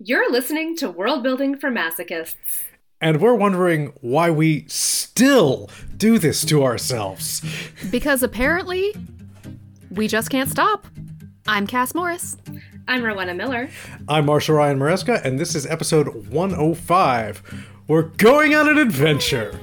You're listening to World Building for Masochists. And we're wondering why we still do this to ourselves. Because apparently, we just can't stop. I'm Cass Morris. I'm Rowenna Miller. I'm Marshall Ryan Maresca, and this is episode 105. We're going on an adventure.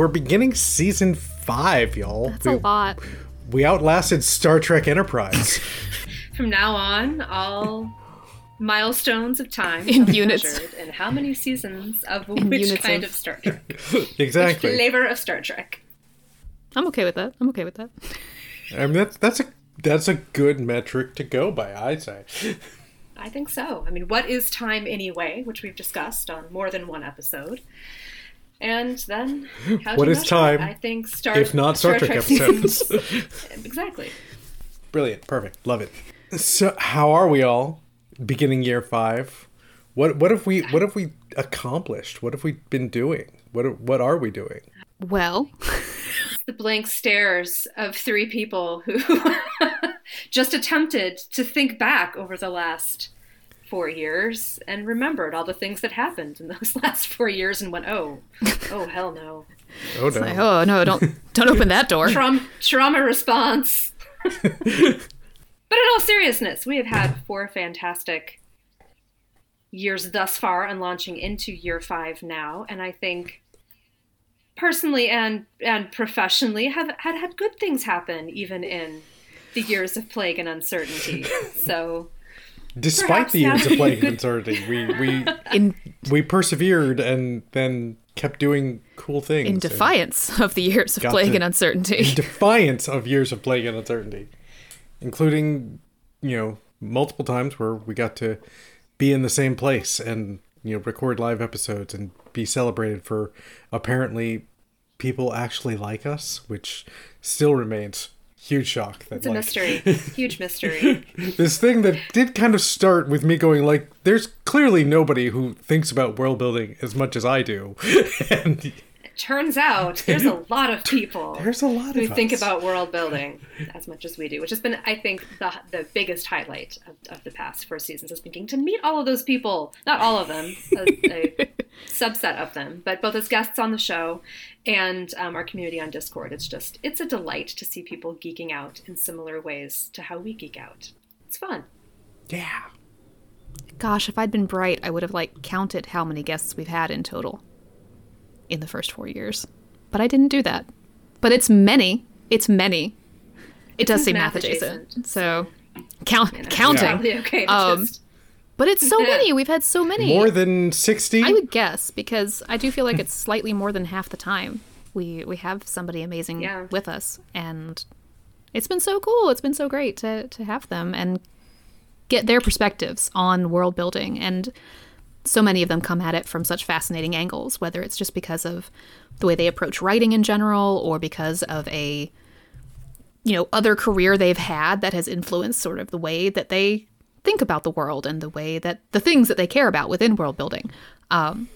We're beginning season five, y'all. That's we, a lot. we outlasted Star Trek Enterprise. From now on, all milestones of time In will be units. measured in how many seasons of In which kind of- of Star Trek, exactly. flavor of Star Trek. I'm okay with that. I'm okay with that. I mean, that's that's a that's a good metric to go by. I'd say. I think so. I mean, what is time anyway, which we've discussed on more than one episode. And then, how What to is measure it? time I think Star, If not Star, Trek, episodes. exactly. Brilliant, perfect, love it. So, how are we all? Beginning year five. What what have we what have we accomplished? What have we been doing? What what are we doing? Well, the blank stares of three people who just attempted to think back over the last four years and remembered all the things that happened in those last four years and went, oh, oh, hell no. Oh no. like, oh no, don't don't open that door. Trauma, trauma response. but in all seriousness, we have had four fantastic years thus far and launching into year five now. And I think personally and and professionally have had had good things happen even in the years of plague and uncertainty. So Despite Perhaps the years of plague and uncertainty, we we In we persevered and then kept doing cool things. in defiance of the years of plague to- and uncertainty. In defiance of years of plague and uncertainty, including you know multiple times where we got to be in the same place and you know record live episodes and be celebrated for apparently people actually like us, which still remains huge shock. That it's a like, mystery, huge mystery. this thing that did kind of start with me going like, there's clearly nobody who thinks about world building as much as I do, and Turns out there's a lot of people. there's a lot who of think us. about world building as much as we do, which has been, I think, the the biggest highlight of, of the past four seasons is thinking to meet all of those people, not all of them, a, a subset of them, but both as guests on the show and um, our community on Discord. It's just, it's a delight to see people geeking out in similar ways to how we geek out. It's fun. yeah. Gosh, if I'd been bright, I would have like counted how many guests we've had in total in the first four years. But I didn't do that. But it's many. It's many. It does seems say math math adjacent. adjacent, So count counting. Probably okay to Um, just But it's so many. We've had so many. More than sixty. I would guess because I do feel like it's slightly more than half the time we we have somebody amazing Yeah. with us, and it's been so cool. It's been so great to to have them and get their perspectives on world building and. So many of them come at it from such fascinating angles, whether it's just because of the way they approach writing in general, or because of a you know other career they've had that has influenced sort of the way that they think about the world and the way that the things that they care about within world building. Um,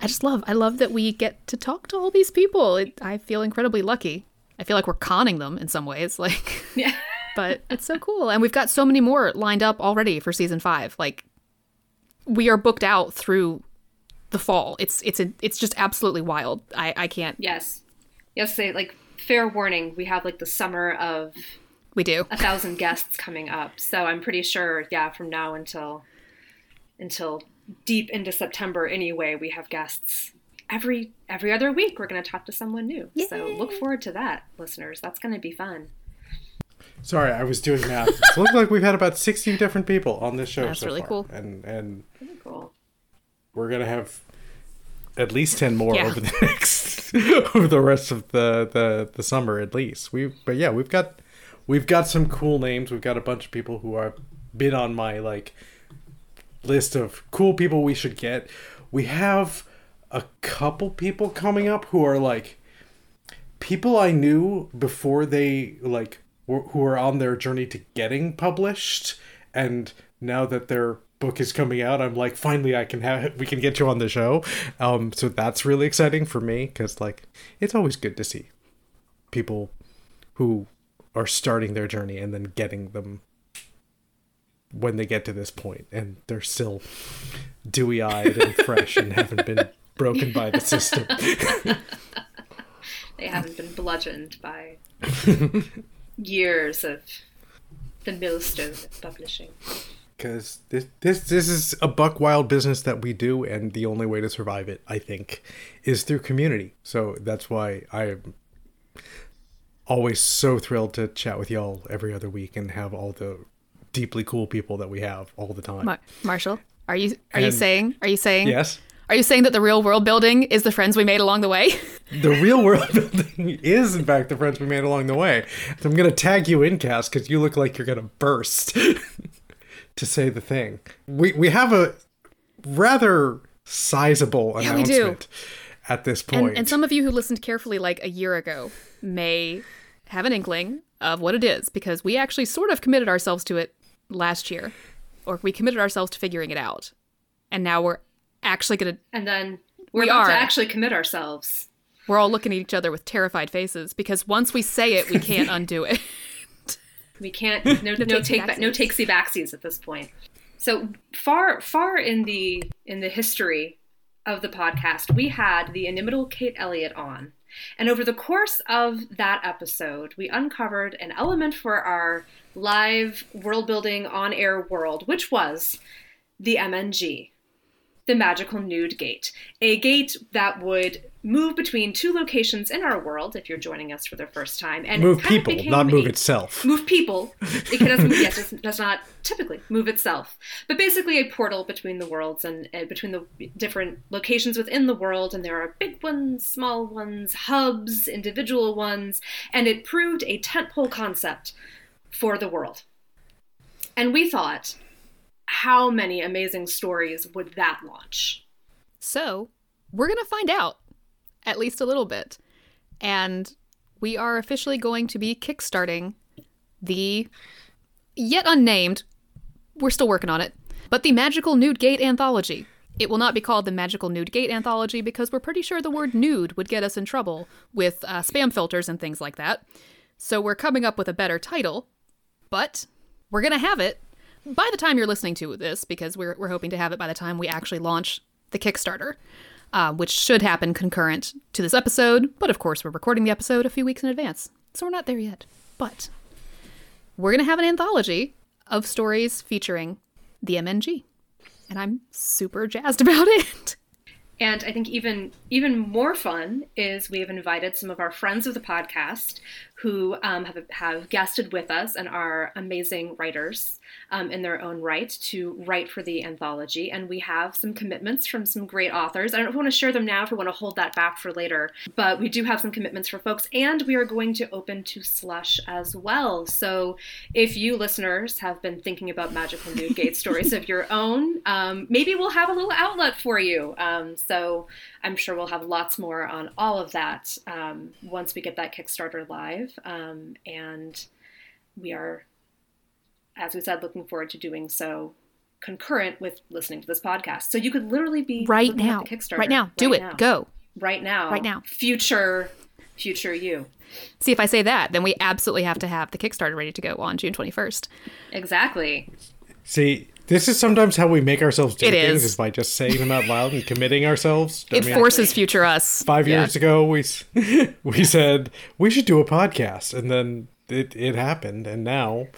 I just love I love that we get to talk to all these people. It, I feel incredibly lucky. I feel like we're conning them in some ways, like, yeah. but it's so cool, and we've got so many more lined up already for season five. Like, we are booked out through the fall. It's it's a, it's just absolutely wild. I I can't. Yes. Yes, say like fair warning, we have like the summer of We do. a thousand guests coming up. So I'm pretty sure, yeah, from now until until deep into September anyway, we have guests every every other week. We're going to talk to someone new. So look forward to that, listeners. That's going to be fun. Sorry, I was doing math. it looks like we've had about sixty different people on this show. That's so really far. cool. and and Cool. we're gonna have at least ten more Yeah. over the next over the rest of the, the the summer at least. We but yeah, we've got we've got some cool names. We've got a bunch of people who have been on my like list of cool people we should get. We have a couple people coming up who are like people I knew before they like who are on their journey to getting published, and now that their book is coming out, I'm like, finally, I can have we can get you on the show. Um, so that's really exciting for me because like it's always good to see people who are starting their journey and then getting them when they get to this point and they're still dewy eyed and fresh and haven't been broken by the system. they haven't been bludgeoned by years of the millstone of publishing. Because this, this this is a buck wild business that we do, and the only way to survive it, I think, is through community. So that's why I'm always so thrilled to chat with y'all every other week and have all the deeply cool people that we have all the time. Mar- Marshall, are you are and, you saying are you saying yes? Are you saying that the real world building is the friends we made along the way? the real world building is, in fact, the friends we made along the way. So I'm going to tag you in, Cass, because you look like you're going to burst to say the thing. We we have a rather sizable yeah, announcement at this point. And, and some of you who listened carefully, like a year ago, may have an inkling of what it is because we actually sort of committed ourselves to it last year, or we committed ourselves to figuring it out, and now we're actually going to. And then we're we about are. to actually commit ourselves. We're all looking at each other with terrified faces because once we say it, we can't undo it. we can't. No, no, no take back, no takesy backsies at this point. So far, far in the in the history of the podcast, we had the inimitable Kate Elliott on. And over the course of that episode, we uncovered an element for our live world building on air world, which was the MNG, the magical nude gate, a gate that would move between two locations in our world. If you're joining us for the first time, and move people, not move itself. Move people. It doesn't. yes, it does not typically move itself, but basically a portal between the worlds and uh, between the different locations within the world. And there are big ones, small ones, hubs, individual ones, and it proved a tentpole concept for the world. And we thought how many amazing stories would that launch? So, we're going to find out at least a little bit. And we are officially going to be kickstarting the yet unnamed, we're still working on it, but the Magical Nude Gate Anthology. It will not be called the Magical Nude Gate Anthology because we're pretty sure the word nude would get us in trouble with uh, spam filters and things like that. So we're coming up with a better title, but we're going to have it by the time you're listening to this, because we're, we're hoping to have it by the time we actually launch the Kickstarter, uh, which should happen concurrent to this episode. But of course, we're recording the episode a few weeks in advance, so we're not there yet. But we're going to have an anthology of stories featuring the MNG. And I'm super jazzed about it. And I think even even more fun is we have invited some of our friends of the podcast who um, have have guested with us and are amazing writers um, in their own right to write for the anthology. And we have some commitments from some great authors. I don't know if we want to share them now, if we want to hold that back for later, but we do have some commitments for folks, and we are going to open to slush as well. So if you listeners have been thinking about magical nude gate stories of your own, um, maybe we'll have a little outlet for you. Um, so I'm sure we'll have lots more on all of that um, once we get that Kickstarter live. Um, and we are as we said, looking forward to doing so concurrent with listening to this podcast. So you could literally be right now, Kickstarter right now, do right it, now. go right now, right now, future, future you. See, if I say that, then we absolutely have to have the Kickstarter ready to go on June twenty first. Exactly. See, this is sometimes how we make ourselves do it things is. is by just saying them out loud and committing ourselves. It I mean, forces future us. Five yeah. years ago, we we said we should do a podcast, and then it it happened, and now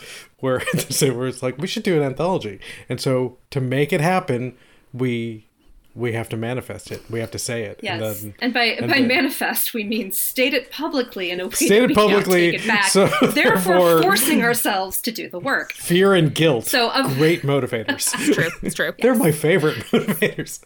we're we're like we should do an anthology, and so to make it happen, we we have to manifest it. We have to say it. Yes, and, then, and by and by then, manifest we mean state it publicly in a way state it publicly. Take it back. So therefore, forcing ourselves to do the work. Fear and guilt. So um, great motivators. it's true. It's true. They're yes. my favorite motivators.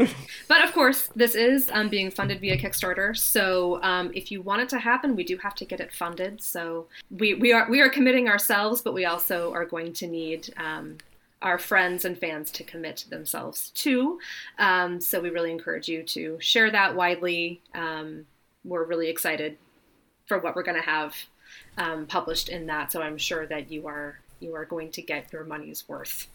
but of course, this is um, being funded via Kickstarter. So um, if you want it to happen, we do have to get it funded. So we we are we are committing ourselves, but we also are going to need um, our friends and fans to commit themselves to. Um, so we really encourage you to share that widely. Um, we're really excited for what we're going to have um, published in that. So I'm sure that you are you are going to get your money's worth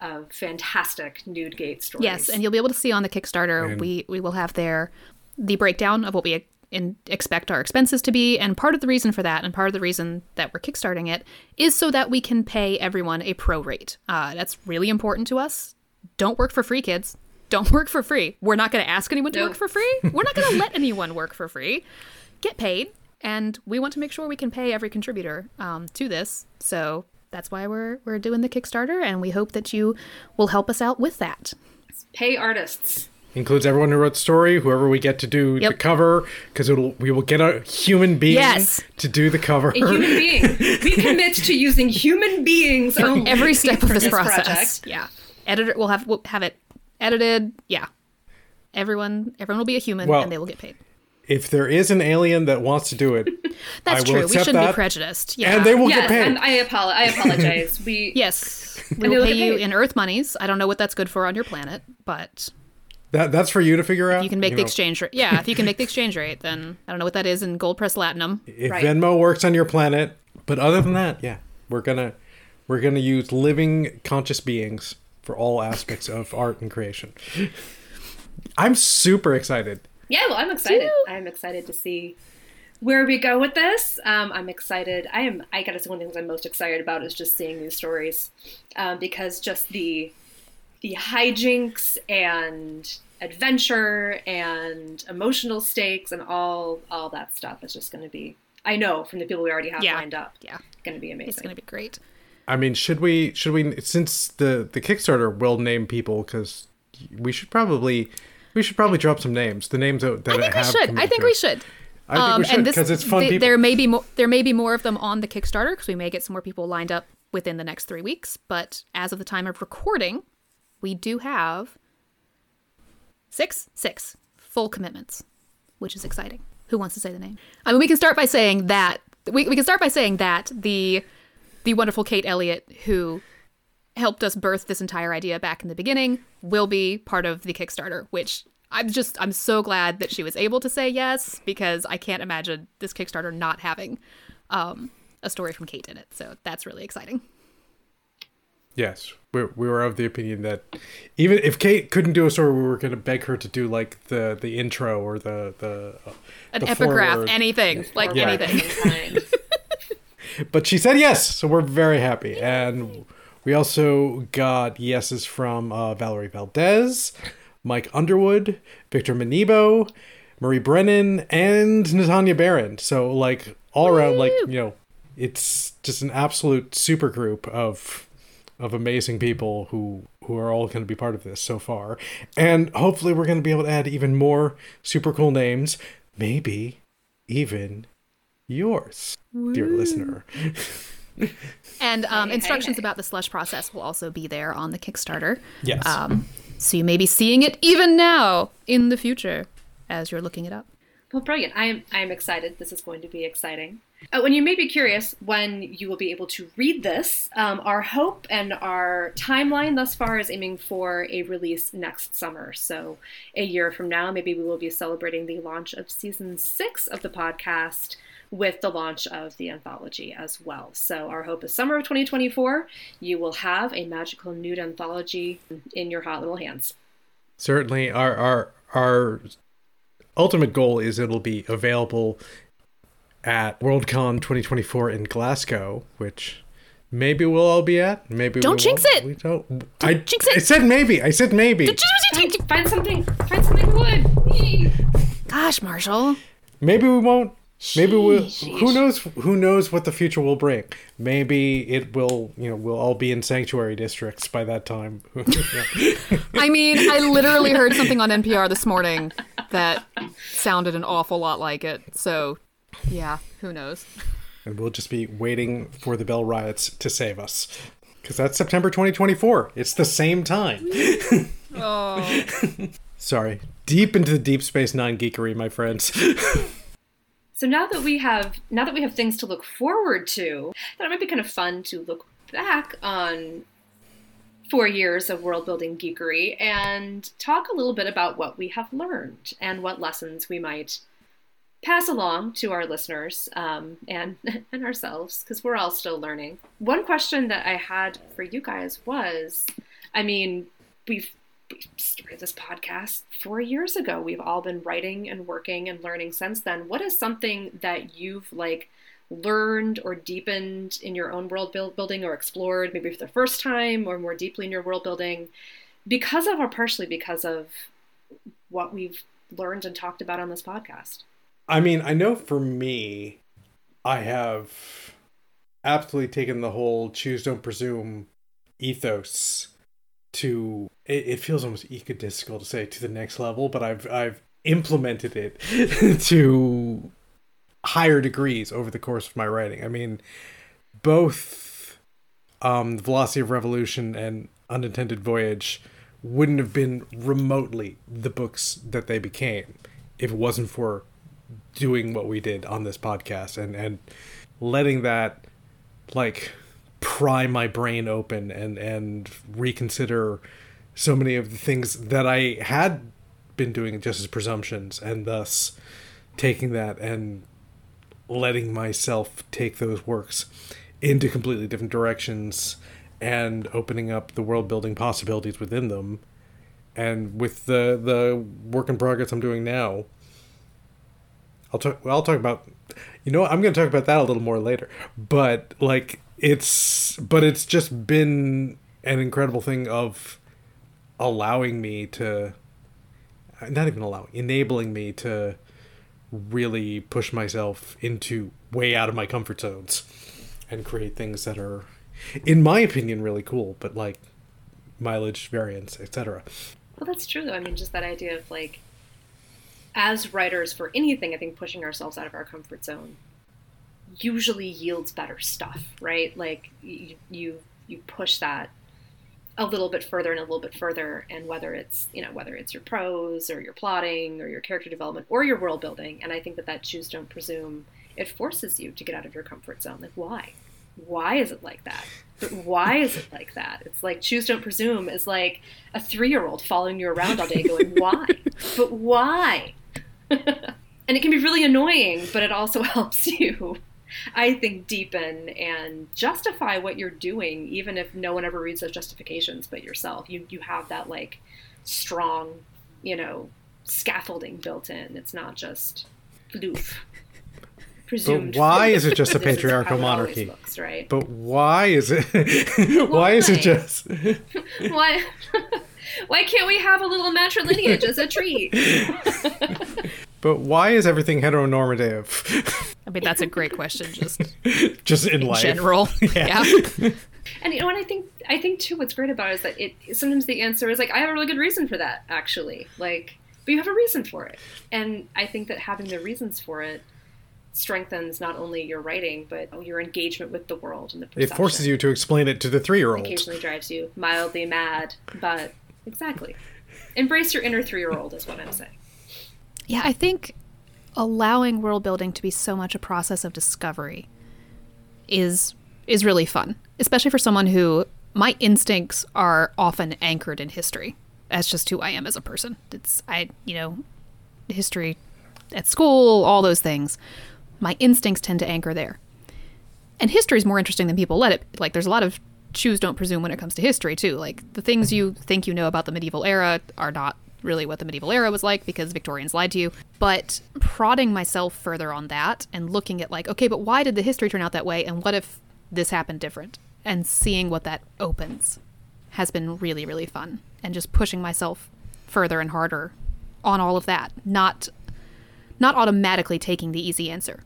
of fantastic nude gate stories. Yes, and you'll be able to see on the Kickstarter. And- we we will have there the breakdown of what we in, expect our expenses to be, and part of the reason for that, and part of the reason that we're kickstarting it, is so that we can pay everyone a pro rate. Uh, that's really important to us. Don't work for free, kids. Don't work for free. We're not going to ask anyone to Nope. work for free. We're not going to let anyone work for free. Get paid, and we want to make sure we can pay every contributor um, to this. So that's why we're we're doing the Kickstarter, and we hope that you will help us out with that. pay artists. Includes everyone who wrote the story, whoever we get to do the cover, because we will get a human being Yes. to do the cover. A human being. We commit to using human beings on every step of for this, process. project. Yeah, editor we'll have we'll have it edited. Yeah, everyone everyone will be a human Well- and they will get paid. if there is an alien that wants to do it, That's I will true. We shouldn't be prejudiced. Yeah. and they will Yes, get paid. and I, apolo- I apologize. We yes, we they will will pay you paid. in Earth monies. I don't know what that's good for on your planet, but that that's for you to figure out. you can make the know, exchange rate. Yeah, if you can make the exchange rate, then I don't know what that is in gold-pressed latinum. If Right. Venmo works on your planet, but other than that, yeah, we're gonna we're gonna use living conscious beings for all aspects of art and creation. I'm super excited. Yeah, well, I'm excited. Woo! I'm excited to see where we go with this. Um, I'm excited. I am. I gotta say, one of the things I'm most excited about is just seeing these stories, um, because just the the hijinks and adventure and emotional stakes and all all that stuff is just going to be. I know from the people we already have Yeah. lined up, Yeah, going to be amazing. it's going to be great. I mean, should we should we since the the Kickstarter will name people because we should probably we should probably drop some names. The names that, that I think we have should. I think we should. I think we um, should and this because it's fun th- people. there may be more there may be more of them on the Kickstarter because we may get some more people lined up within the next three weeks. But as of the time of recording, we do have six six full commitments, which is exciting. Who wants to say the name? I mean, we can start by saying that we, we can start by saying that the the wonderful Kate Elliott who helped us birth this entire idea back in the beginning will be part of the Kickstarter, which I'm just I'm so glad that she was able to say yes because I can't imagine this Kickstarter not having um, a story from Kate in it. So that's really exciting. Yes, we, we were of the opinion that even if Kate couldn't do a story, we were going to beg her to do like the the intro or the the uh, An the epigraph, foreword. anything, like Or anything. of some kind. But she said yes, so we're very happy. And we also got yeses from uh, Valerie Valdes, Mike Underwood, Victor Manibo, Marie Brennan, and Natania Barron. So like all around, like you know, it's just an absolute super group of of amazing people who who are all going to be part of this so far. And hopefully we're going to be able to add even more super cool names, maybe even yours, dear listener. And um, Hey, hey, instructions hey. about the slush process will also be there on the Kickstarter. Yes. Um, so you may be seeing it even now in the future as you're looking it up. Well, brilliant. I am I am excited. This is going to be exciting. Uh, when you may be curious when you will be able to read this, um, our hope and our timeline thus far is aiming for a release next summer. So, a year from now, maybe we will be celebrating the launch of season six of the podcast with the launch of the anthology as well. So, our hope is summer of 2024, you will have a magical nude anthology in your hot little hands. certainly our our our ultimate goal is it'll be available at Worldcon 2024 in Glasgow, which maybe we'll all be at. Maybe Don't we jinx won't. it! We don't. I jinx it! I said maybe. I said maybe. Find, find something. Find something good. Gosh, Marshall. Maybe we won't. Maybe we'll. Who knows? Who knows what the future will bring? Maybe it will. You know, we'll all be in sanctuary districts by that time. I mean, I literally heard something on NPR this morning that sounded an awful lot like it. So, yeah, who knows? and we'll just be waiting for the Bell riots to save us. Because that's September 2024. It's the same time. Oh. Sorry. Deep into the Deep Space Nine geekery, my friends. So now that we have now that we have things to look forward to, that it might be kind of fun to look back on four years of world building geekery and talk a little bit about what we have learned and what lessons we might pass along to our listeners um, and and ourselves because we're all still learning. One question that I had for you guys was, I mean, we've we started this podcast four years ago. We've all been writing and working and learning since then. What is something that you've like learned or deepened in your own world build, building or explored maybe for the first time or more deeply in your world building because of or partially because of what we've learned and talked about on this podcast? I mean, I know for me, I have absolutely taken the whole choose, don't presume ethos to it, it feels almost egotistical to say to the next level, but I've I've implemented it to higher degrees over the course of my writing. I mean, both um, the Velocity of Revolution and Unintended Voyage wouldn't have been remotely the books that they became if it wasn't for doing what we did on this podcast and and letting that like pry my brain open and and reconsider so many of the things that I had been doing just as presumptions and thus taking that and letting myself take those works into completely different directions and opening up the world building possibilities within them and with the the work in progress I'm doing now I'll talk. I'll talk about. You know, I'm going to talk about that a little more later. But like, it's but it's just been an incredible thing of allowing me to, not even allowing, enabling me to really push myself into way out of my comfort zones and create things that are, in my opinion, really cool. But like, mileage variance, etc. Well, that's true. though. I mean, just that idea of like as writers for anything, I think pushing ourselves out of our comfort zone usually yields better stuff, right? Like you you, you push that a little bit further and a little bit further and whether it's you know whether it's your prose or your plotting or your character development or your world building and i think that that choose don't presume it forces you to get out of your comfort zone. Like why? Why is it like that? But why is it like that? It's like choose don't presume. Is like a three-year-old following you around all day going why? But why? And it can be really annoying, but it also helps you, I think, deepen and justify what you're doing, even if no one ever reads those justifications but yourself. You you have that like strong, you know, scaffolding built in. It's not just. Presumed but why is it just a patriarchal monarchy? Looks, right? But why is it? why, why is it just? why? Why can't we have a little matrilineage as a treat? But why is everything heteronormative? I mean, that's a great question. Just, just in, in life, general, yeah. yeah. and you know, and I think I think too, what's great about it is that it sometimes the answer is like, I have a really good reason for that, actually. Like, but you have a reason for it, and I think that having the reasons for it strengthens not only your writing but your engagement with the world and the perception. It forces you to explain it to the three-year-old. Occasionally drives you mildly mad, but Exactly. Embrace your inner three year old, is what I'm saying. Yeah, I think allowing world building to be so much a process of discovery is is really fun, especially for someone who my instincts are often anchored in history. That's just who I am as a person. It's I, you know, history at school, all those things. My instincts tend to anchor there. And history is more interesting than people let it. Like there's a lot of choose don't presume when it comes to history too. Like the things you think you know about the medieval era are not really what the medieval era was like because Victorians lied to you. But prodding myself further on that and looking at like, okay, but why did the history turn out that way and what if this happened different? And seeing what that opens has been really really fun and just pushing myself further and harder on all of that. Not not automatically taking the easy answer.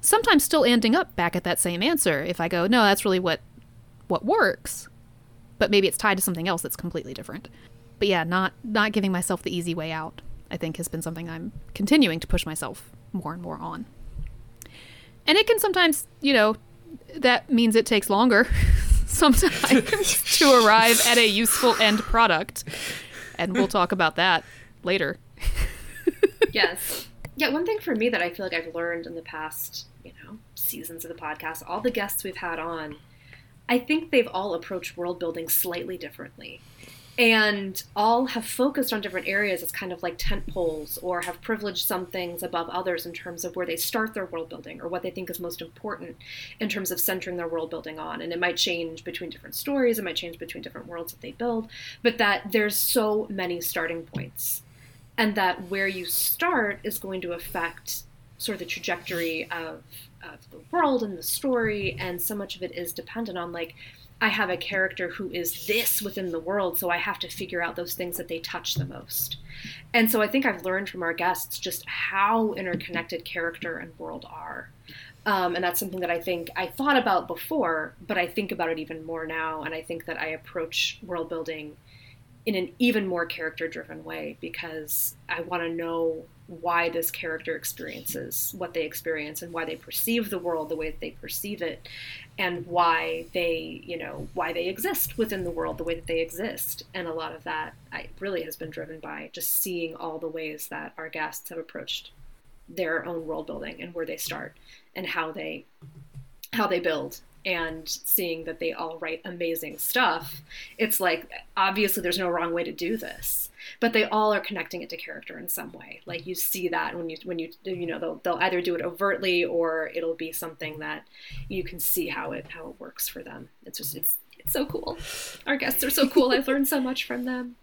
Sometimes still ending up back at that same answer if I go, no, that's really what what works, but maybe it's tied to something else that's completely different. But yeah, not not giving myself the easy way out, I think has been something I'm continuing to push myself more and more on. And it can sometimes, you know, that means it takes longer sometimes to arrive at a useful end product. And we'll talk about that later. yes. Yeah, one thing for me that I feel like I've learned in the past, you know, seasons of the podcast, all the guests we've had on I think they've all approached world building slightly differently. And all have focused on different areas as kind of like tent poles or have privileged some things above others in terms of where they start their world building or what they think is most important in terms of centering their world building on. And it might change between different stories it might change between different worlds that they build but that there's so many starting points and that where you start is going to affect sort of the trajectory of, of the world and the story. And so much of it is dependent on like I have a character who is this within the world, so I have to figure out those things that they touch the most. And so I think I've learned from our guests just how interconnected character and world are. Um, and that's something that I think I thought about before, but I think about it even more now. And I think that I approach world building in an even more character driven way because I want to know why this character experiences what they experience and why they perceive the world the way that they perceive it and why they you know why they exist within the world the way that they exist. And a lot of that I, really has been driven by just seeing all the ways that our guests have approached their own world building and where they start and how they how they build and seeing that they all write amazing stuff, it's like obviously there's no wrong way to do this, but they all are connecting it to character in some way. Like you see that when you when you you know they'll they'll either do it overtly or it'll be something that you can see how it how it works for them. It's just it's it's so cool. Our guests are so cool. I've learned so much from them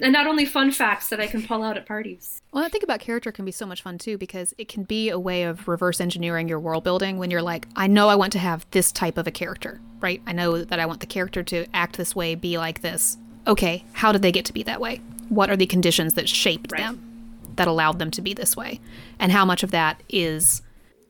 and not only fun facts that I can pull out at parties. Well, I think about character can be so much fun too because it can be a way of reverse engineering your world building when you're like, I know I want to have this type of a character, right? I know that I want the character to act this way, be like this. Okay, how did they get to be that way? What are the conditions that shaped right. them that allowed them to be this way? And how much of that is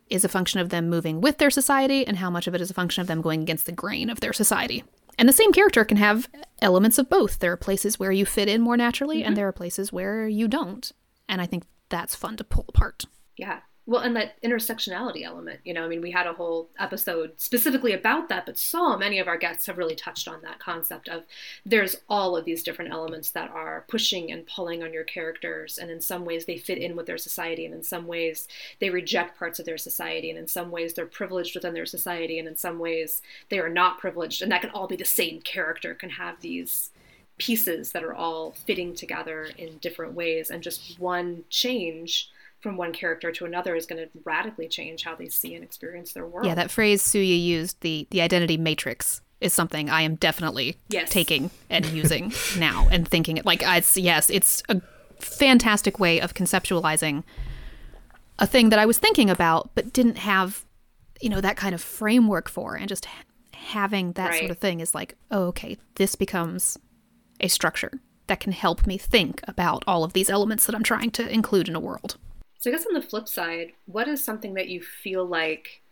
is a function of them moving with their society and how much of it is a function of them going against the grain of their society? And the same character can have elements of both. There are places where you fit in more naturally, mm-hmm. and there are places where you don't. And I think that's fun to pull apart. Yeah well and that intersectionality element you know i mean we had a whole episode specifically about that but so many of our guests have really touched on that concept of there's all of these different elements that are pushing and pulling on your characters and in some ways they fit in with their society and in some ways they reject parts of their society and in some ways they're privileged within their society and in some ways they are not privileged and that can all be the same character can have these pieces that are all fitting together in different ways and just one change from one character to another is going to radically change how they see and experience their world. Yeah, that phrase Suyi used, the the identity matrix, is something I am definitely yes. taking and using now and thinking it like it's yes, it's a fantastic way of conceptualizing a thing that I was thinking about but didn't have you know that kind of framework for and just having that right. sort of thing is like, oh, okay, this becomes a structure that can help me think about all of these elements that I'm trying to include in a world. So I guess on the flip side, what is something that you feel like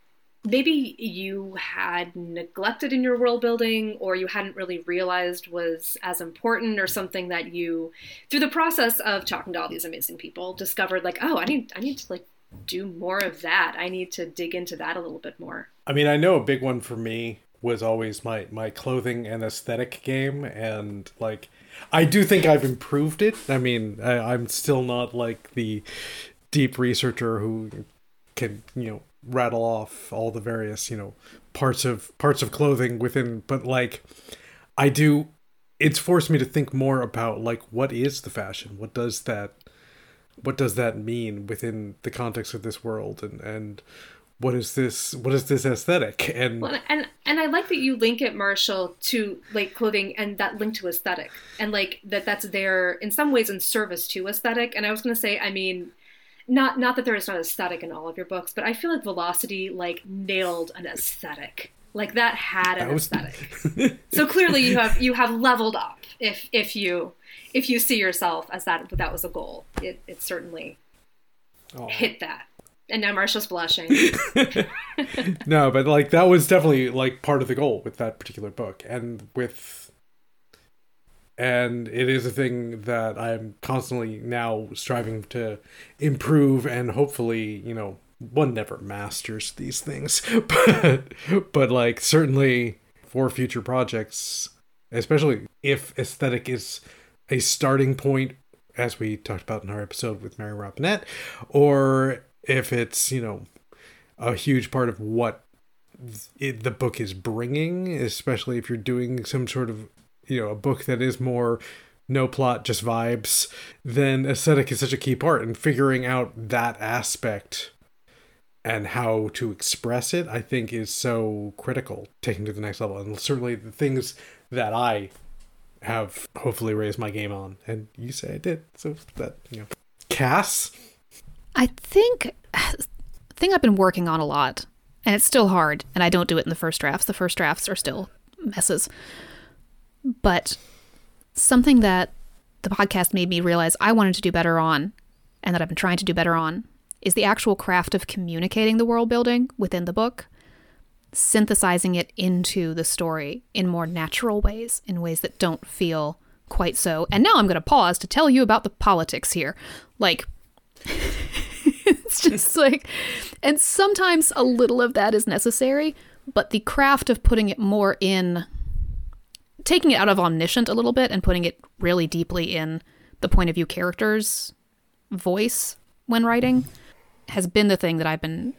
maybe you had neglected in your world building or you hadn't really realized was as important or something that you through the process of talking to all these amazing people discovered like, oh, I need I need to like do more of that. I need to dig into that a little bit more. I mean, I know a big one for me was always my my clothing and aesthetic game and like I do think I've improved it. I mean, I, I'm still not like the deep researcher who can you know rattle off all the various you know parts of parts of clothing within but like i do it's forced me to think more about like what is the fashion? What does that what does that mean within the context of this world? And and what is this what is this aesthetic? And well, and and i like that you link it marshall to like clothing and that link to aesthetic. And like that that's there in some ways in service to aesthetic. And i was going to say i mean not not that there is not aesthetic in all of your books, but I feel like Velocity like nailed an aesthetic. Like that had an that was... aesthetic. so clearly you have you have leveled up if if you if you see yourself as that that was a goal. It it certainly oh. hit that. And now Marshall's blushing. no, but like that was definitely like part of the goal with that particular book. And with and it is a thing that I'm constantly now striving to improve and hopefully, you know, one never masters these things, but but like certainly for future projects, especially if aesthetic is a starting point as we talked about in our episode with Mary Robinette, or if it's, you know, a huge part of what it, the book is bringing, especially if you're doing some sort of you know a book that is more no plot just vibes then aesthetic is such a key part and figuring out that aspect and how to express it i think is so critical taking to the next level. And certainly the things that i have hopefully raised my game on. And you say i did. So that you know. Cass? I think thing I've been working on a lot, and it's still hard, and I don't do it in the first drafts. The first drafts are still messes. But something that the podcast made me realize I wanted to do better on, and that I've been trying to do better on, is the actual craft of communicating the world building within the book, synthesizing it into the story in more natural ways, in ways that don't feel quite so. And now I'm going to pause to tell you about the politics here. Like, it's just like, and sometimes a little of that is necessary, but the craft of putting it more in, taking it out of omniscient a little bit and putting it really deeply in the point of view character's voice when writing has been the thing that I've been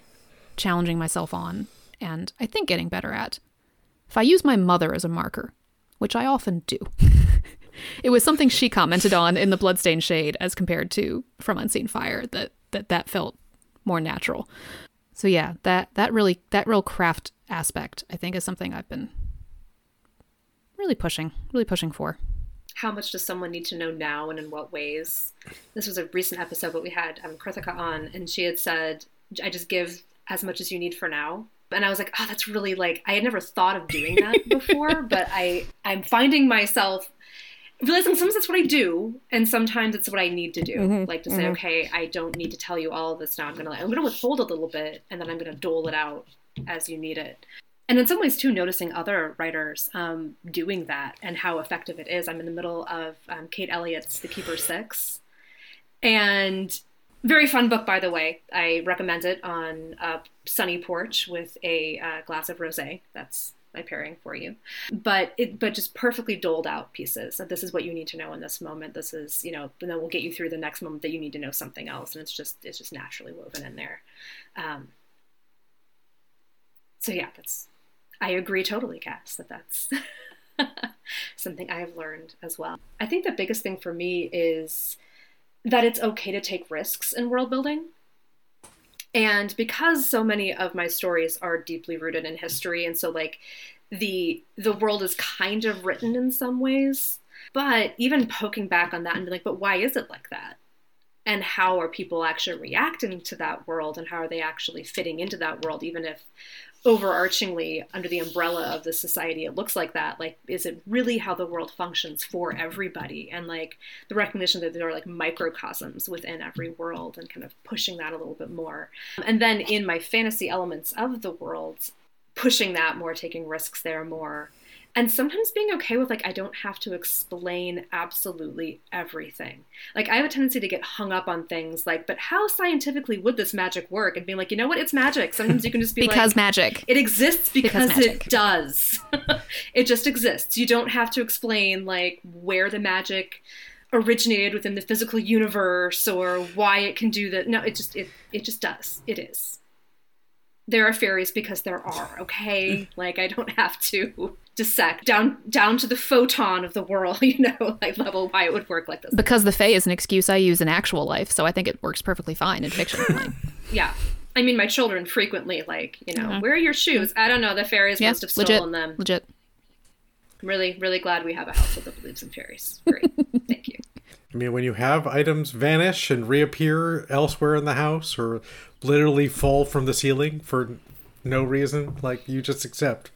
challenging myself on and I think getting better at. If I use my mother as a marker, which I often do, it was something she commented on in the Bloodstained Shade as compared to From Unseen Fire that that that felt more natural. So yeah, that that really that real craft aspect I think is something I've been really pushing, really pushing for. How much does someone need to know now and in what ways? This was a recent episode, but we had um, Kritika on, and she had said, I just give as much as you need for now. And I was like, oh, that's really like, I had never thought of doing that before, but I, I'm finding myself realizing sometimes that's what I do, and sometimes it's what I need to do. Mm-hmm, Like to say, okay, I don't need to tell you all of this now. I'm gonna I'm gonna withhold a little bit, and then I'm gonna dole it out as you need it. And in some ways, too, noticing other writers um, doing that and how effective it is. I'm in the middle of um, Kate Elliott's The Keeper Six, and very fun book, by the way. I recommend it on a sunny porch with a uh, glass of rosé. That's my pairing for you. But it, but just perfectly doled out pieces. This is what you need to know in this moment. This is, you know, and then we'll get you through the next moment that you need to know something else, and it's just it's just naturally woven in there. Um, so yeah, that's. I agree totally, Cass, that that's something I have learned as well. I think the biggest thing for me is that it's okay to take risks in world building. And because so many of my stories are deeply rooted in history and so like the the world is kind of written in some ways, but even poking back on that and be like, but why is it like that? And how are people actually reacting to that world and how are they actually fitting into that world even if overarchingly under the umbrella of the society it looks like that like is it really how the world functions for everybody? And like the recognition that there are like microcosms within every world and kind of pushing that a little bit more. And then in my fantasy elements of the world pushing that more taking risks there more and sometimes being okay with like I don't have to explain absolutely everything. Like I have a tendency to get hung up on things like, but how scientifically would this magic work? And being like, you know what, it's magic. Sometimes you can just be because like, magic. it exists because, Because it does. it just exists. You don't have to explain like where the magic originated within the physical universe or why it can do that. No, it just it it just does. It is. There are fairies because there are, okay? Like I don't have to dissect down down to the photon of the world, you know, like level why it would work like this. Because the Fae is an excuse I use in actual life, so I think it works perfectly fine in fiction. Like, Yeah. I mean, my children frequently like, you know, where are your shoes? I don't know. The fairies yeah, must have legit, stolen them. legit. I'm really, really glad we have a household that believes in fairies. Great. Thank you. I mean, when you have items vanish and reappear elsewhere in the house or literally fall from the ceiling for no reason, like you just accept.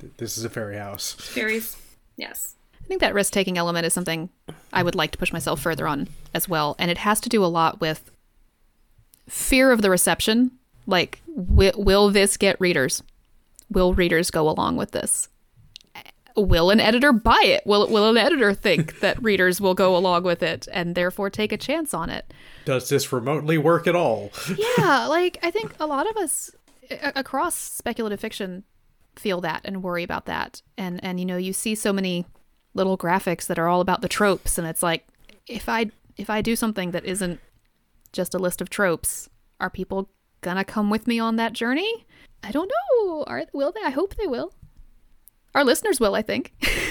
Th- This is a fairy house. Fairies, yes. I think that risk taking element is something I would like to push myself further on as well. And it has to do a lot with fear of the reception. Like, wi- will this get readers? Will readers go along with this? Will an editor buy it? Will, will an editor think that readers will go along with it and therefore take a chance on it? Does this remotely work at all? yeah, like I think a lot of us a- across speculative fiction feel that and worry about that. And and you know, you see so many little graphics that are all about the tropes and it's like if I if I do something that isn't just a list of tropes, are people gonna come with me on that journey? I don't know. Are will they? I hope they will. Our listeners will, I think.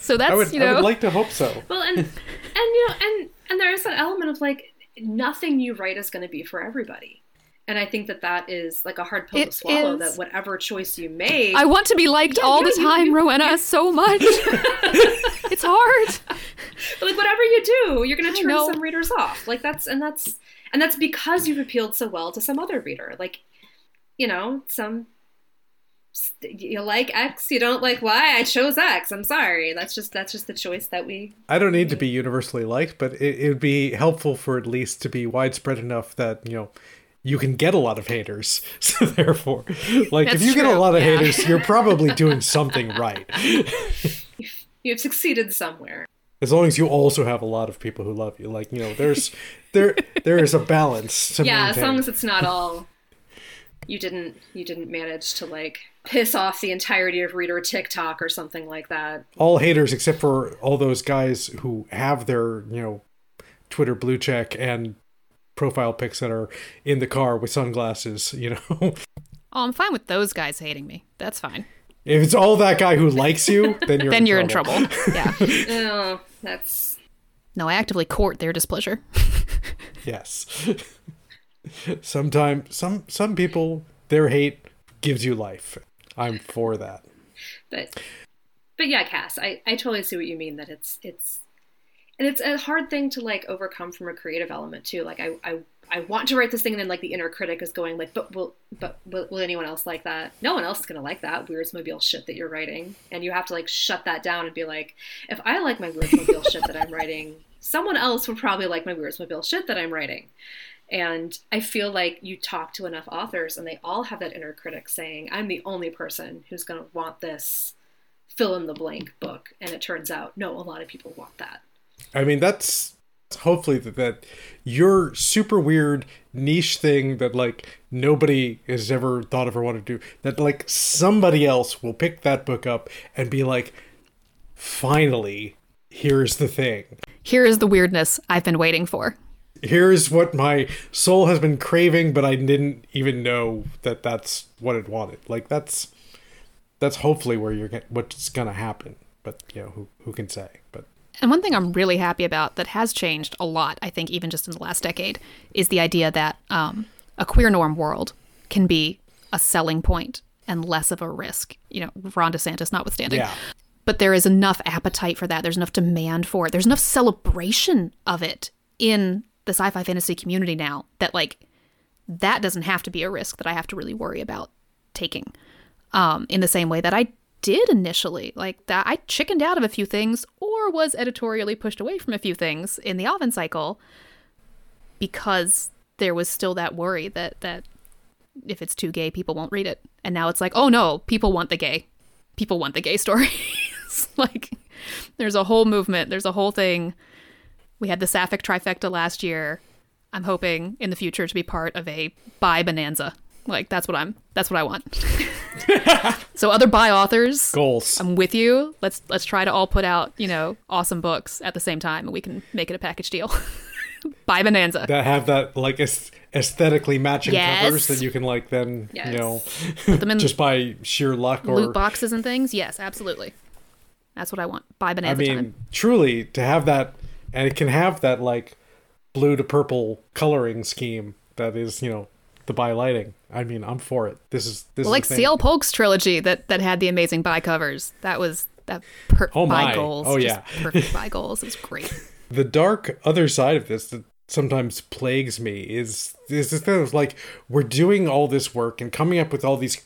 So that's I would, you know I would like to hope so. Well, and and you know, and and there is that element of like nothing you write is going to be for everybody. And I think that that is like a hard pill to swallow. is. That whatever choice you make, I want to be liked Yeah, all yeah, the you- time, you- Rowenna, so much. it's hard. like whatever you do, you're going to turn some readers off. Like that's and that's and that's because you've appealed so well to some other reader. Like, you know, some you like X, you don't like Y. I chose X. I'm sorry. That's just that's just the choice that we. I don't need to be universally liked, but it, it would be helpful for at least to be widespread enough that you know you can get a lot of haters. So therefore, like if That's you get a lot of yeah. haters, you're probably doing something right. You've succeeded somewhere. As long as you also have a lot of people who love you, like you know, there's there there is a balance. To yeah as long as it's not all you didn't you didn't manage to like piss off the entirety of reader tiktok or something like that all haters except for all those guys who have their you know Twitter blue check and profile pics that are in the car with sunglasses. You know, Oh, I'm fine with those guys hating me. That's fine. if it's all that guy who likes you, then you're then in you're trouble. in trouble. Yeah. oh that's No, I actively court their displeasure. Yes. Sometimes some some people their hate gives you life. I'm for that. but but yeah cass i i totally see what you mean that it's it's and it's a hard thing to like overcome from a creative element too like i i I want to write this thing, and then like the inner critic is going like, but will, but will, will anyone else like that? No one else is gonna like that Weirdsmobile shit that you're writing, and you have to like shut that down and be like, if I like my Weirdsmobile shit that I'm writing, someone else would probably like my Weirdsmobile shit that I'm writing. And I feel like you talk to enough authors, and they all have that inner critic saying, I'm the only person who's gonna want this fill in the blank book, and it turns out no, a lot of people want that. I mean, that's hopefully that, that your super weird niche thing that like nobody has ever thought of or wanted to do that like somebody else will pick that book up and be like finally here's the thing Here is the weirdness I've been waiting for. here's what my soul has been craving but i didn't even know that that's what it wanted like that's that's hopefully where you're what's gonna happen but you know who, who can say but And one thing I'm really happy about that has changed a lot, I think, even just in the last decade, is the idea that um, a queer norm world can be a selling point and less of a risk. You know, Ron DeSantis notwithstanding. yeah But there is enough appetite for that. There's enough demand for it. There's enough celebration of it in the sci fi fantasy community now that, like, that doesn't have to be a risk that I have to really worry about taking um, in the same way that I did initially. Like that, I chickened out of a few things or was editorially pushed away from a few things in the Aven cycle because there was still that worry that that if it's too gay, people won't read it. And now it's like, oh no, people want the gay. People want the gay stories. like there's a whole movement. There's a whole thing. We had the Sapphic trifecta last year. I'm hoping in the future to be part of a bi bonanza. Like that's what I'm. That's what I want. so other bi authors, goals I'm with you. Let's let's try to all put out you know awesome books at the same time, and we can make it a package deal. bi bonanza. that have that like aesthetically matching Yes. covers that you can like then Yes. you know Put them in just by sheer luck or loot boxes and things. Yes, absolutely. That's what I want. I bonanza mean time. truly to have that and it can have that like blue to purple coloring scheme that is you know the bi lighting. I mean I'm for it. This is this Well, is like. CL Polk's trilogy that that had the amazing bi covers. That was that per- Oh my. Oh, goals. Oh, just yeah. perfect bi goals. It was great. the dark other side of this that sometimes plagues me is is this thing of like we're doing all this work and coming up with all these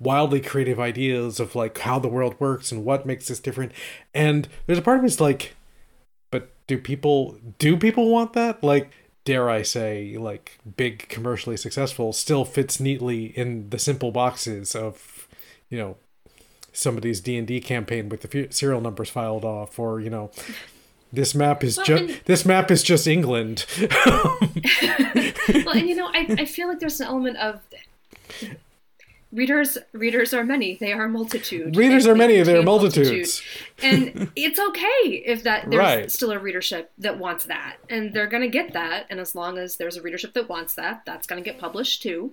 wildly creative ideas of like how the world works and what makes this different and there's a part of me that's like but do people do people want that like dare i say like big commercially successful still fits neatly in the simple boxes of you know somebody's d&d campaign with the serial numbers filed off or you know this map is Well, just and- this map is just england. Well, and you know, I, I feel like there's an element of readers. Readers are many; they are a multitude. readers They- are they many they are multitudes and it's okay if that there's Right. still a readership that wants that, and they're gonna get that. And as long as there's a readership that wants that, that's gonna get published too.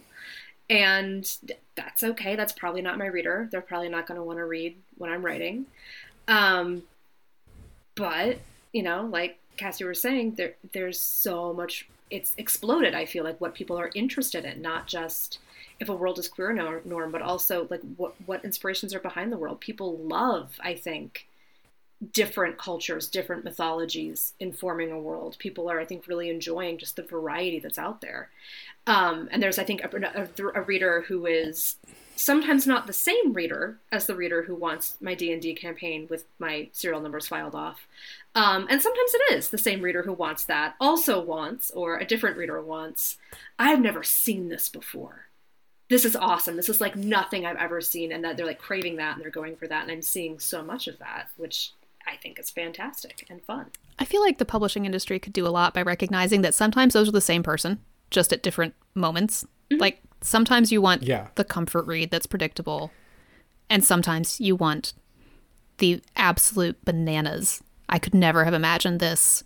And that's okay. That's probably not my reader. They're probably not gonna want to read what I'm writing. Um, but you know, like Cassie was saying, there there's so much. It's exploded. I feel like what people are interested in, not just if a world is queer or norm, but also like what what inspirations are behind the world. People love, I think, different cultures, different mythologies informing a world. People are, I think, really enjoying just the variety that's out there. Um, and there's, I think, a, a, a, reader who is sometimes not the same reader as the reader who wants my D&D campaign with my serial numbers filed off. Um, and sometimes it is the same reader who wants that also wants, or a different reader wants, I've never seen this before. This is awesome. This is like nothing I've ever seen. And that they're like craving that and they're going for that. And I'm seeing so much of that, which I think is fantastic and fun. I feel like the publishing industry could do a lot by recognizing that sometimes those are the same person, just at different moments. Mm-hmm. Like sometimes you want yeah. the comfort read that's predictable, and sometimes you want the absolute bananas. I could never have imagined this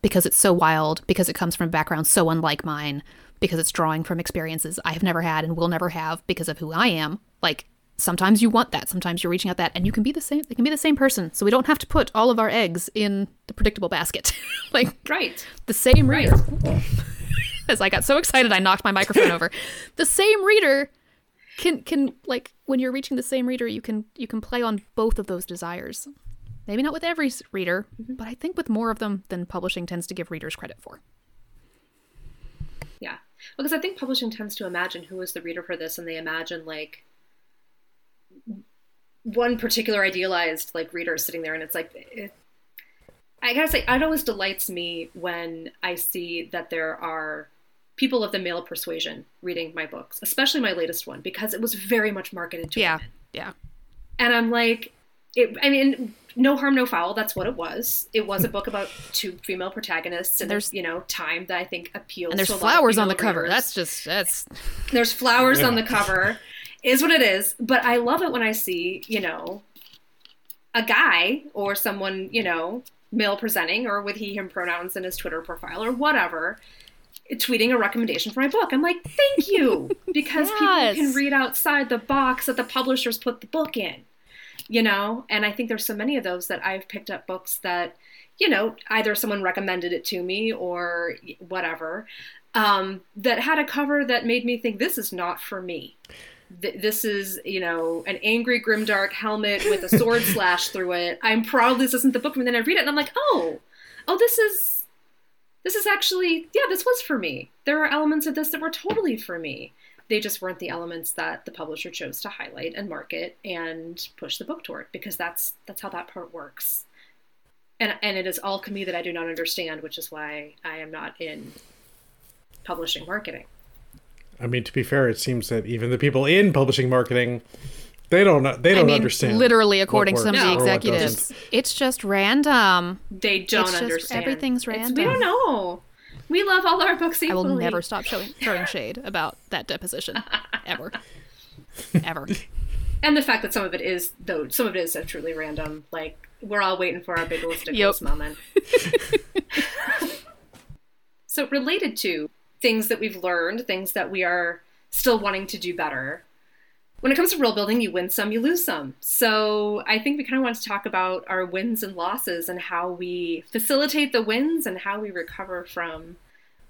because it's so wild, because it comes from a background so unlike mine, because it's drawing from experiences I have never had and will never have because of who I am. Like sometimes you want that, sometimes you're reaching out that, and you can be the same. They can be the same person, so we don't have to put all of our eggs in the predictable basket. like right, the same reader. Right. As I got so excited, I knocked my microphone over. The same reader can can like when you're reaching the same reader, you can you can play on both of those desires. Maybe not with every reader, mm-hmm. but I think with more of them than publishing tends to give readers credit for. Yeah. Because I think publishing tends to imagine who is the reader for this, and they imagine like one particular idealized like reader sitting there, and it's like it, I gotta say, it always delights me when I see that there are people of the male persuasion reading my books, especially my latest one, because it was very much marketed to yeah, women. yeah. And I'm like, it, I mean, no harm, no foul. That's what it was. It was a book about two female protagonists, and there's you know time that I think appeals. And there's flowers on the cover. That's just that's. There's flowers yeah. on the cover, is what it is. But I love it when I see you know a guy or someone you know male presenting or with he him pronouns in his Twitter profile or whatever tweeting a recommendation for my book. I'm like, thank you, because yes. people can read outside the box that the publishers put the book in you know and i think there's so many of those that i've picked up books that you know either someone recommended it to me or whatever um, that had a cover that made me think this is not for me this is you know an angry grimdark helmet with a sword slash through it i'm probably this isn't the book and then i read it and i'm like oh oh this is this is actually yeah this was for me there are elements of this that were totally for me they just weren't the elements that the publisher chose to highlight and market and push the book toward because that's that's how that part works. And and it is alchemy that I do not understand, which is why I am not in publishing marketing. I mean, to be fair, it seems that even the people in publishing marketing they don't they don't I mean, understand. Literally, according to some of the executives, it's just random. They don't it's understand. Just, everything's random. It's, we don't know. We love all our books equally. I will never stop showing, throwing shade about that deposition, ever, ever. And the fact that some of it is, though, some of it is so truly random. Like we're all waiting for our big listicles yep. moment. so related to things that we've learned, things that we are still wanting to do better when it comes to world building, you win some, you lose some. So I think we kind of want to talk about our wins and losses and how we facilitate the wins and how we recover from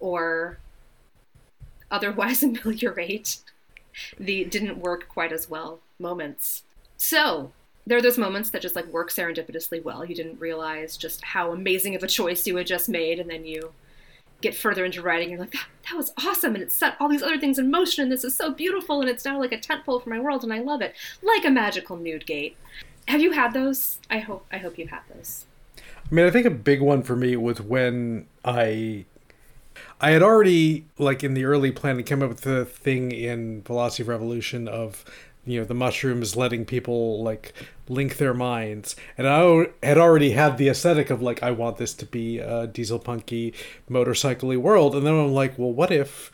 or otherwise ameliorate the didn't work quite as well moments. So there are those moments that just like work serendipitously well. You didn't realize just how amazing of a choice you had just made, and then you get further into writing, you're like, that, that was awesome, and it set all these other things in motion, and this is so beautiful, and it's now like a tentpole for my world, and I love it, like a magical nude gate. Have you had those? I hope I hope you've had those. I mean, I think a big one for me was when I I had already like in the early planning came up with the thing in Velocity Revolution of you know the mushrooms letting people like link their minds. And i had already had the aesthetic of like i want this to be a diesel punky motorcycly world. And then i'm like well what if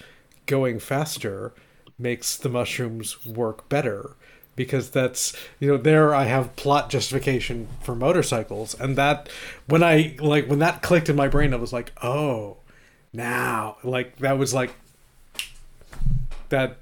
going faster makes the mushrooms work better? Because that's you know there i have plot justification for motorcycles. And that when i like when that clicked in my brain i was like oh now like that was like that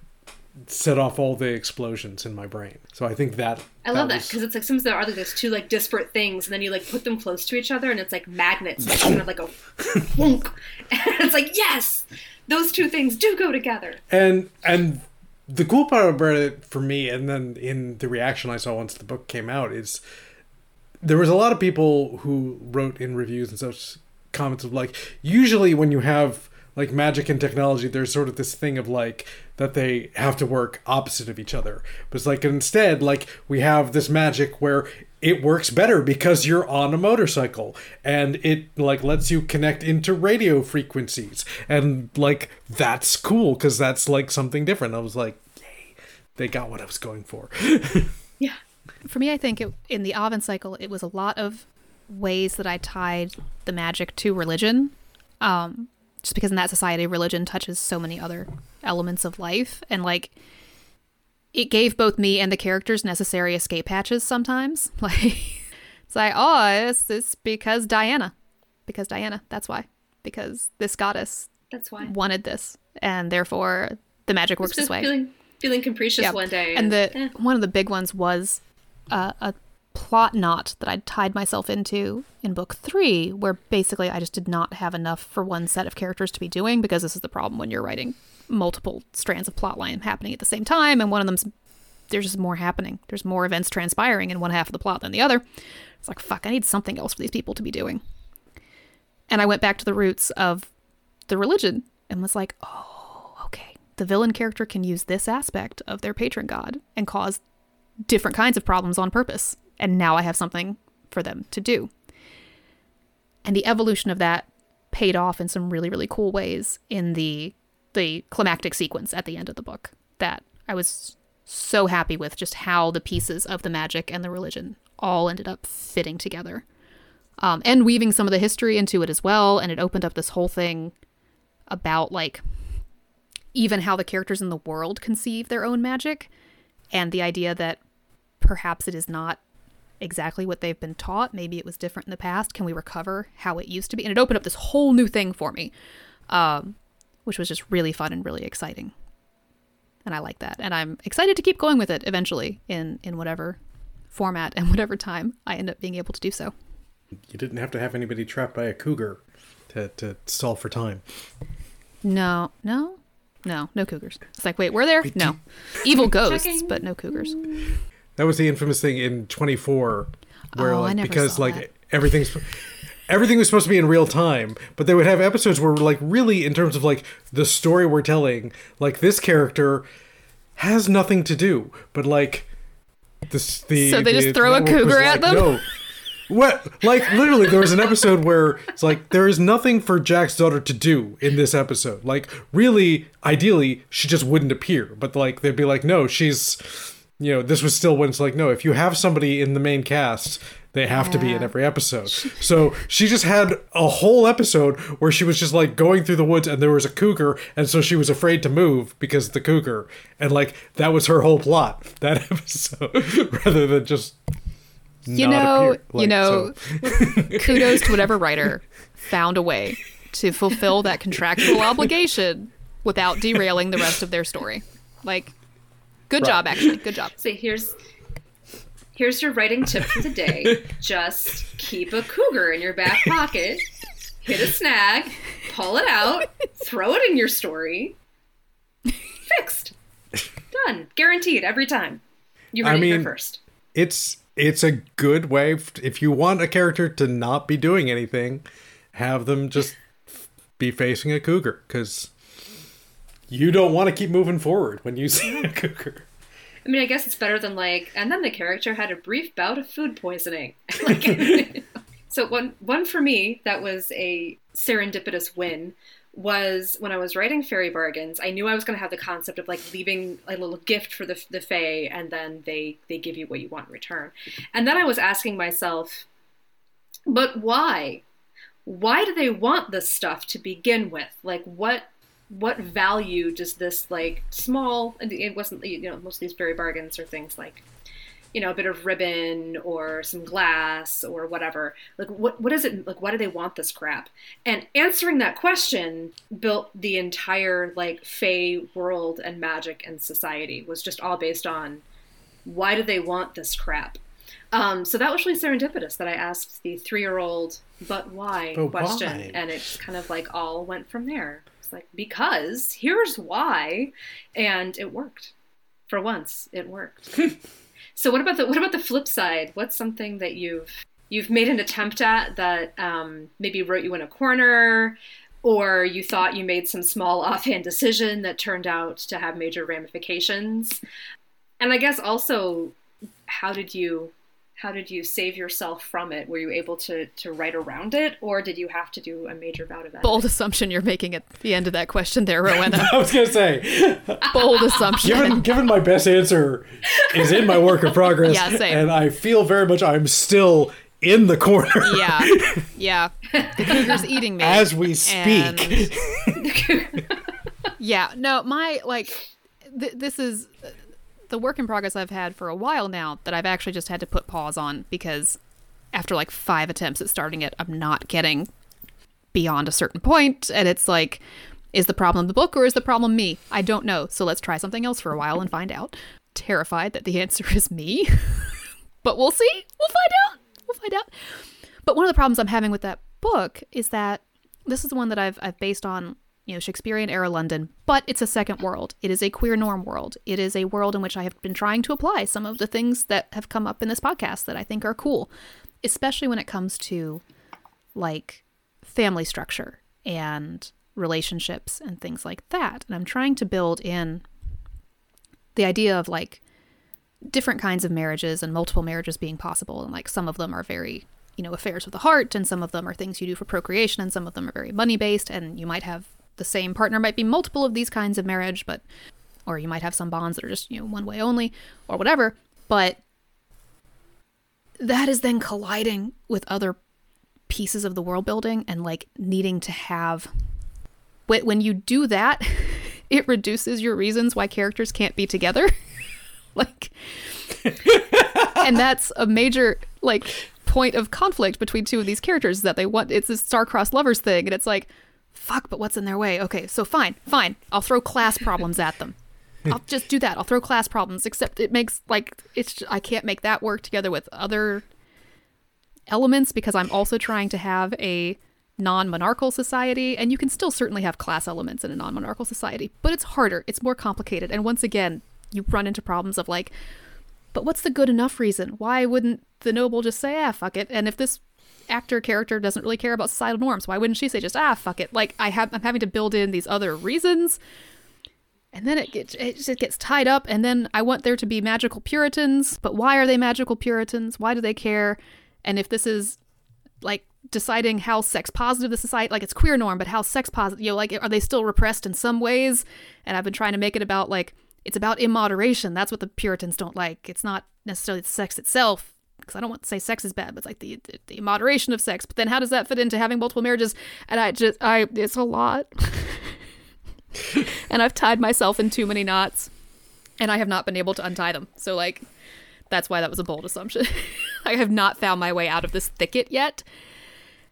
set off all the explosions in my brain. So I think that I love that was- because it's like sometimes there are like those two like disparate things, and then you like put them close to each other, and it's like magnets, it's kind of like a wonk, and it's like yes, those two things do go together. and and the cool part about it for me and then in the reaction i saw once the book came out is there was a lot of people who wrote in reviews and such comments of like usually when you have like magic and technology there's sort of this thing of like that they have to work opposite of each other. But it's like instead like we have this magic where it works better because you're on a motorcycle and it like lets you connect into radio frequencies. And like that's cool because that's like something different. I was like yay they got what i was going for. Yeah, For me, I think it, in the Aven cycle, it was a lot of ways that I tied the magic to religion. Um, just because in that society, religion touches so many other elements of life. And like, it gave both me and the characters necessary escape hatches sometimes. Like, it's like, oh, it's, it's because Diana. Because Diana. That's why. Because this goddess that's why. wanted this. And therefore, the magic works this way. feeling feeling capricious Yeah. one day, And the eh. one of the big ones was uh, a plot knot that I'd tied myself into in book three, where basically I just did not have enough for one set of characters to be doing because this is the problem when you're writing multiple strands of plotline happening at the same time, and one of them's there's just more happening. There's more events transpiring in one half of the plot than the other. It's like fuck, I need something else for these people to be doing. And I went back to the roots of the religion and was like, oh, okay. The villain character can use this aspect of their patron god and cause different kinds of problems on purpose. And now I have something for them to do. And the evolution of that paid off in some really, really cool ways in the the climactic sequence at the end of the book that I was so happy with just how the pieces of the magic and the religion all ended up fitting together. Um, and weaving some of the history into it as well. And it opened up this whole thing about like even how the characters in the world conceive their own magic and the idea that perhaps it is not exactly what they've been taught. Maybe it was different in the past. Can we recover how it used to be? And it opened up this whole new thing for me, um, which was just really fun and really exciting. And I like that. And I'm excited to keep going with it eventually in, in whatever format and whatever time I end up being able to do so. you didn't have to have anybody trapped by a cougar to, to stall for time No, no, no, no cougars. It's like, wait, we're there? No. Evil ghosts, Checking. but no cougars. That was the infamous thing in 24 where Oh, I like never because saw like that. everything's everything was supposed to be in real time, but they would have episodes where like really in terms of like the story we're telling, like this character has nothing to do, but like this the So they the just throw a cougar at like, them? No. What like literally there was an episode where it's like there is nothing for Jack's daughter to do in this episode. Like really ideally she just wouldn't appear, but like they'd be like no, she's you know, this was still when it's like, no, if you have somebody in the main cast, they have to be in every episode. So she just had a whole episode where she was just like going through the woods and there was a cougar, and so she was afraid to move because of the cougar. And like that was her whole plot, that episode, rather than just You not know, appear. you know, so- kudos to whatever writer found a way to fulfill that contractual obligation without derailing the rest of their story. Like, good Right. job, actually. Good job. So here's here's your writing tip for the day. Just keep a cougar in your back pocket. Hit a snag, pull it out, throw it in your story. Fixed. Done. Guaranteed every time. You heard I it here first. it's it's a good way f- if you want a character to not be doing anything have them just be facing a cougar because you don't want to keep moving forward when you see a cougar I mean, I guess it's better than like, and then the character had a brief bout of food poisoning. like, so one one for me that was a serendipitous win was when I was writing fairy bargains. I knew I was going to have the concept of like leaving a little gift for the the fae, and then they they give you what you want in return. And then I was asking myself, but why? Why do they want this stuff to begin with? Like, what what value does this like small? It wasn't you know most of these fairy bargains are things like you know, a bit of ribbon or some glass or whatever. Like, what what is it? Like, why do they want this crap? And answering that question built the entire like Fey world and magic and society was just all based on why do they want this crap? Um, so that was really serendipitous that I asked the three year old, but why But question. why? And it kind of like all went from there. It's like, because here's why. And it worked. For once, it worked. so what about the what about the flip side? What's something that you've you've made an attempt at that um, maybe wrote you in a corner or you thought you made some small offhand decision that turned out to have major ramifications and i guess also how did you how did you save yourself from it were you able to to write around it or did you have to do a major bout of that Bold assumption you're making at the end of that question there, Rowenna. I was gonna say, Bold assumption. given given my best answer is in my work in progress, Yeah, same. and I feel very much I'm still in the corner yeah, yeah. The cougar's eating me as we speak. And- yeah, no, my like, th- this is uh, the work in progress I've had for a while now that I've actually just had to put pause on because after like five attempts at starting it, I'm not getting beyond a certain point, and it's like, is the problem the book or is the problem me? I don't know. So let's try something else for a while and find out. Terrified that the answer is me, but we'll see. We'll find out. We'll find out. But one of the problems I'm having with that book is that this is the one that I've I've based on you know Shakespearean era London, but it's a second world. It is a queer norm world. It is a world in which I have been trying to apply some of the things that have come up in this podcast that I think are cool, especially when it comes to like family structure and relationships and things like that. And I'm trying to build in the idea of like different kinds of marriages and multiple marriages being possible and like some of them are very you know affairs of the heart and some of them are things you do for procreation and some of them are very money based and you might have the same partner. Might be multiple of these kinds of marriage but or you might have some bonds that are just you know one way only or whatever. But that is then colliding with other pieces of the world building and like needing to have when you do that it reduces your reasons why characters can't be together. Like and that's a major like point of conflict between two of these characters is that they want it's this star-crossed lovers thing. And it's like fuck but what's in their way okay so fine fine i'll throw class problems at them i'll just do that i'll throw class problems except it makes like it's i can't make that work together with other elements because i'm also trying to have a non-monarchical society and you can still certainly have class elements in a non-monarchical society but it's harder it's more complicated and once again you run into problems of like but what's the good enough reason? Why wouldn't the noble just say, ah, fuck it? And if this actor character doesn't really care about societal norms, why wouldn't she say just, ah, fuck it? Like I have, I'm having to build in these other reasons, and then it gets, it just gets tied up. And then I want there to be magical Puritans, but why are they magical Puritans? Why do they care? And if this is like deciding how sex positive the society, like it's queer norm, but how sex positive, you know, like are they still repressed in some ways? And I've been trying to make it about like it's about immoderation. That's what the Puritans don't like. It's not necessarily the sex itself, because I don't want to say sex is bad, but it's like the, the the immoderation of sex. But then how does that fit into having multiple marriages? And I just I it's a lot, and I've tied myself in too many knots, and I have not been able to untie them. So like, that's why that was a bold assumption. I have not found my way out of this thicket yet,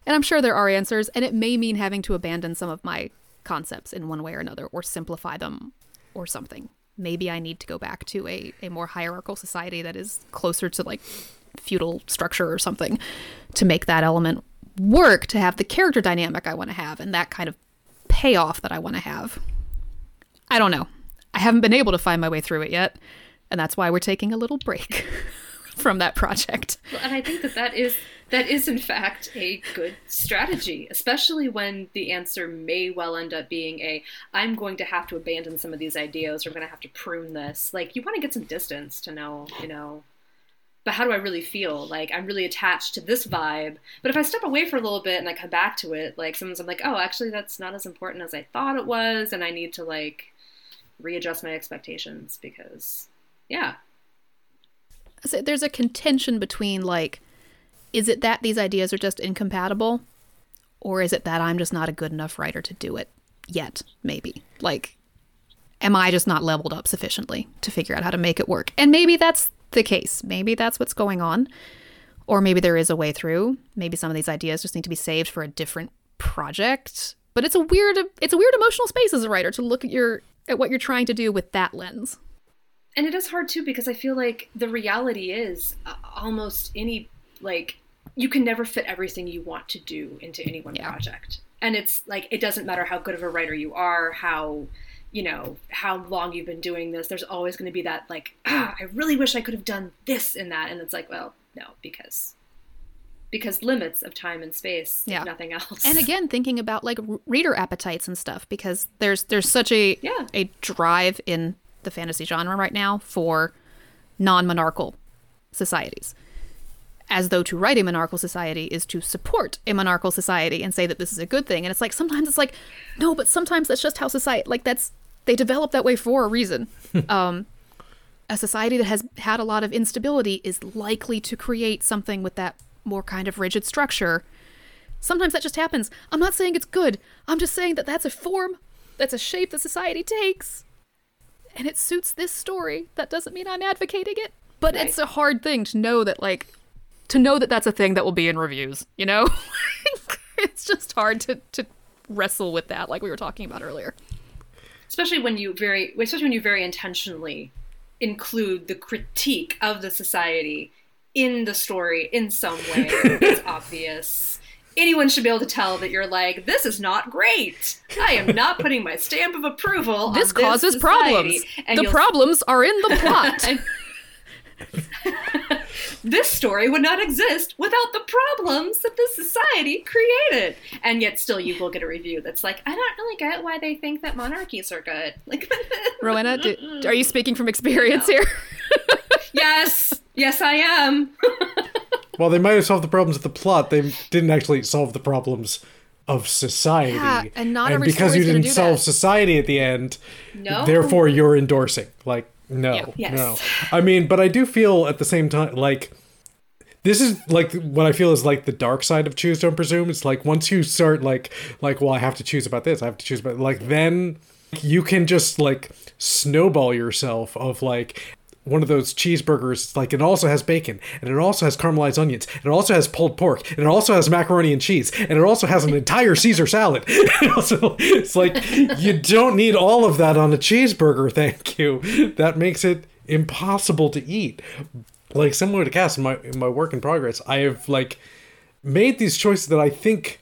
and I'm sure there are answers, and it may mean having to abandon some of my concepts in one way or another, or simplify them, or something maybe I need to go back to a, a more hierarchical society that is closer to like feudal structure or something to make that element work to have the character dynamic I want to have and that kind of payoff that I want to have. I don't know. I haven't been able to find my way through it yet, and that's why we're taking a little break from that project. Well, and I think that that is that is in fact a good strategy, especially when the answer may well end up being a I'm going to have to abandon some of these ideas or I'm going to have to prune this. Like you want to get some distance to know, you know, but how do I really feel? Like I'm really attached to this vibe, but if I step away for a little bit and I come back to it, like sometimes I'm like, "Oh, actually that's not as important as I thought it was," and I need to like readjust my expectations because yeah, So there's a contention between like is it that these ideas are just incompatible or is it that I'm just not a good enough writer to do it yet maybe? Like am I just not leveled up sufficiently to figure out how to make it work? And maybe that's the case. Maybe that's what's going on. Or maybe there is a way through. Maybe some of these ideas just need to be saved for a different project. But it's a weird it's a weird emotional space as a writer to look at your at what you're trying to do with that lens. And it is hard too because I feel like the reality is uh, almost any like you can never fit everything you want to do into any one Yeah. project. And it's like it doesn't matter how good of a writer you are, how you know how long you've been doing this. There's always going to be that like, ah, I really wish I could have done this and that, and it's like, well, no, because because limits of time and space, if Yeah. nothing else. And again, thinking about like reader appetites and stuff because there's there's such a Yeah. a drive in the fantasy genre right now for non-monarchical societies. As though to write a monarchical society is to support a monarchical society and say that this is a good thing. And it's like sometimes it's like, no, but sometimes that's just how society like that's they develop that way for a reason. um, a society that has had a lot of instability is likely to create something with that more kind of rigid structure. Sometimes that just happens. I'm not saying it's good. I'm just saying that that's a form, that's a shape that society takes. And it suits this story. That doesn't mean I'm advocating it, but it's a hard thing to know that like to know that that's a thing that will be in reviews, you know? it's just hard to to wrestle with that like we were talking about earlier. Especially when you very especially when you very intentionally include the critique of the society in the story in some way it's obvious anyone should be able to tell that you're like this is not great i am not putting my stamp of approval on This causes society." problems. and the problems are in the plot. and- this story would not exist without the problems that this society created and yet still you will get a review that's like i don't really get why they think that monarchies are good like Rowenna, do, are you speaking from experience here? Yes, yes, I am. well, they might have solved the problems of the plot, they didn't actually solve the problems of society. Yeah, and not every because you didn't solve that. society at the end, No. therefore you're endorsing. Like, no, Yeah. Yes. no. I mean, but I do feel at the same time like this is like what I feel is like the dark side of choose don't presume. It's like once you start like like well I have to choose about this, I have to choose about like then you can just like snowball yourself of like one of those cheeseburgers like it also has bacon and it also has caramelized onions and it also has pulled pork and it also has macaroni and cheese and it also has an entire caesar salad. It's like you don't need all of that on a cheeseburger thank you. That makes it impossible to eat. Like similar to Cass in my in my work in progress, I have like made these choices that I think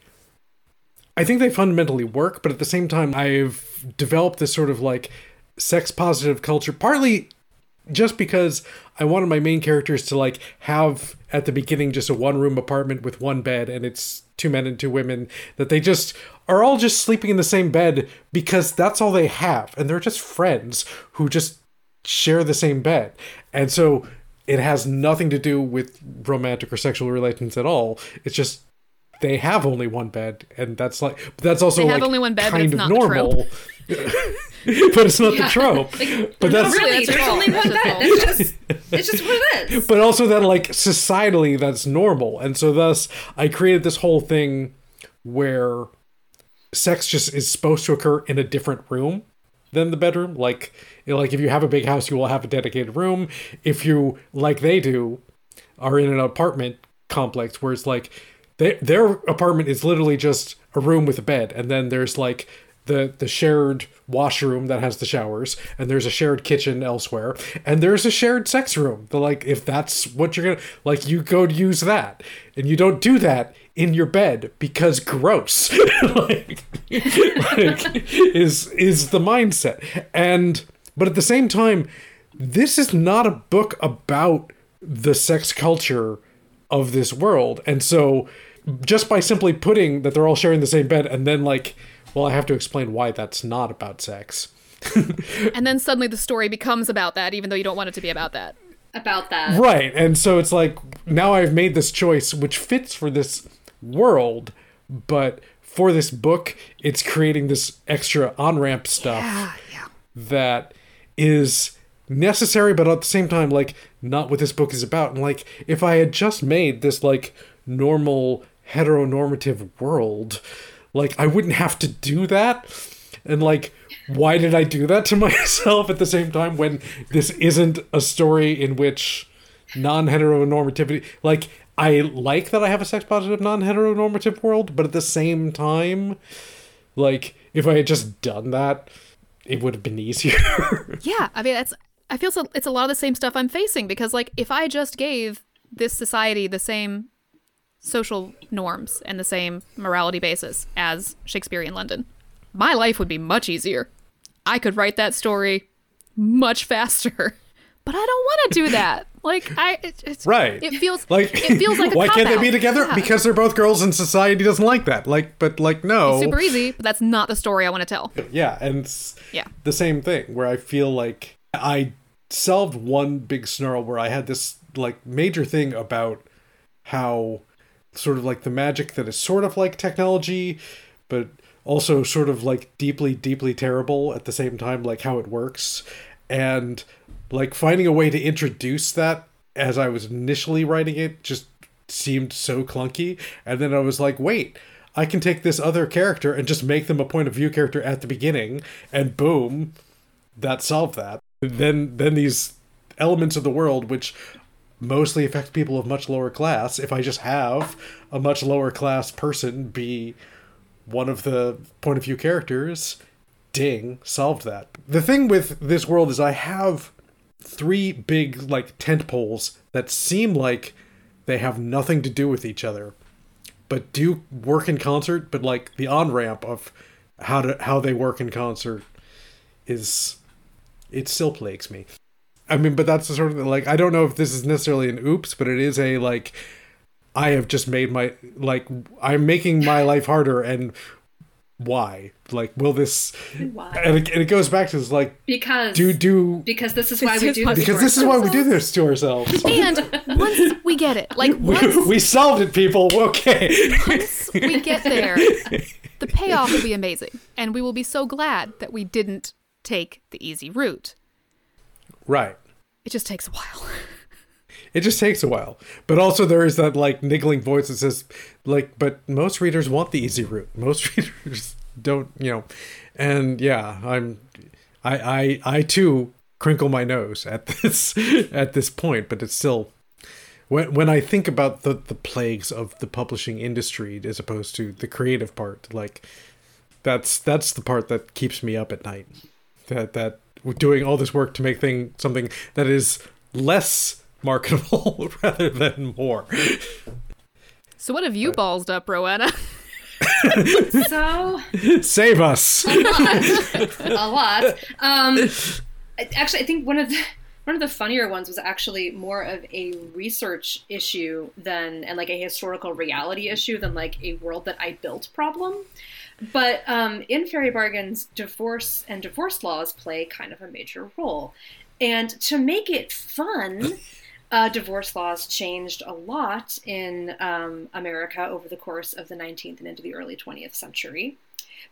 I think they fundamentally work, but at the same time I've developed this sort of like sex positive culture partly just because I wanted my main characters to like have at the beginning just a one room apartment with one bed and it's two men and two women that they just are all just sleeping in the same bed because that's all they have and they're just friends who just share the same bed. And so it has nothing to do with romantic or sexual relations at all. It's just they have only one bed and that's like that's also They have like only one bed, kind of normal. but it's not the trope. but that's really, that's there's only fault. one That's It's just, it's just what it is. but also that like societally that's normal and so thus i created this whole thing where sex just is supposed to occur in a different room than the bedroom like you know, like if you have a big house you will have a dedicated room if you like they do are in an apartment complex where it's like they, their apartment is literally just a room with a bed and then there's like the the shared washroom that has the showers and there's a shared kitchen elsewhere and there's a shared sex room. The like if that's what you're gonna like you go to use that and you don't do that in your bed because gross. Like, like is is the mindset. And but at the same time this is not a book about the sex culture of this world. And so just by simply putting that they're all sharing the same bed and then like, well, I have to explain why that's not about sex. and then suddenly the story becomes about that, even though you don't want it to be about that. About that. Right. And so it's like now I've made this choice which fits for this world, but for this book, it's creating this extra on-ramp stuff yeah. that is necessary but at the same time like not what this book is about and like if i had just made this like normal heteronormative world like i wouldn't have to do that and like why did i do that to myself at the same time when this isn't a story in which non-heteronormativity. Like I like that I have a sex positive non-heteronormative world, but at the same time, like if I had just done that, it would have been easier. Yeah, I mean that's I feel so it's a lot of the same stuff I'm facing because like if I just gave this society the same social norms and the same morality basis as Shakespearean London, my life would be much easier. I could write that story much faster. But I don't want to do that. Like I it, it's right. It feels like it feels like a why can't they be together? Yeah. Because they're both girls and society doesn't like that. Like, but like no, super easy, but that's not the story I want to tell. Yeah, and Yeah. the same thing where I feel like I solved one big snarl where I had this like major thing about how sort of like the magic that is sort of like technology, but also sort of like deeply, deeply terrible at the same time, like how it works. And like finding a way to introduce that as I was initially writing it just seemed so clunky. And then I was like, wait, I can take this other character and just make them a point of view character at the beginning, and boom, that solved that. Then then these elements of the world which mostly affect people of much lower class, if I just have a much lower class person be one of the point of view characters, ding, solved that. The thing with this world is I have three big like tent poles that seem like they have nothing to do with each other but do work in concert but like the on ramp of how to how they work in concert is it still plagues me i mean but that's the sort of like i don't know if this is necessarily an oops but it is a like i have just made my like i'm making my life harder and why like will this Why? and it, and it goes back to this like Because do do because this is why This we do this. because to this is why we do ourselves. this to ourselves And once we get it, like we, we solved it people okay once we get there, the payoff will be amazing, and we will be so glad that we didn't take the easy route. Right It just takes a while. It just takes a while. But also there is that like niggling voice that says like but most readers want the easy route. Most readers don't, you know. And yeah, I'm I I I too crinkle my nose at this at this point, but it's still when when I think about the the plagues of the publishing industry as opposed to the creative part, like that's that's the part that keeps me up at night. That that doing all this work to make thing something that is less marketable rather than more. So what have you ballsed up, Rowenna? So Save us. a lot. a lot. Um, actually, I think one of the one of the funnier ones was actually more of a research issue than and like a historical reality issue than like a world that I built problem. But um, in Fairy Bargains, divorce and divorce laws play kind of a major role. And to make it fun, uh, divorce laws changed a lot in um, America over the course of the 19th and into the early 20th century.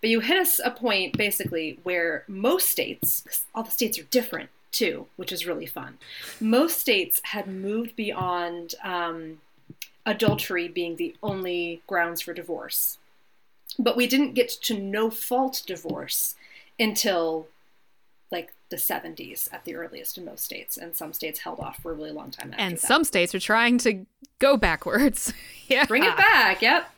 But you hit us a point basically where most states, all the states are different too, which is really fun. Most states had moved beyond um, adultery being the only grounds for divorce. But we didn't get to no fault divorce until like the 70s at the earliest in most states, and some states held off for a really long time and that. some states are trying to go backwards. yeah. Bring it back, yep.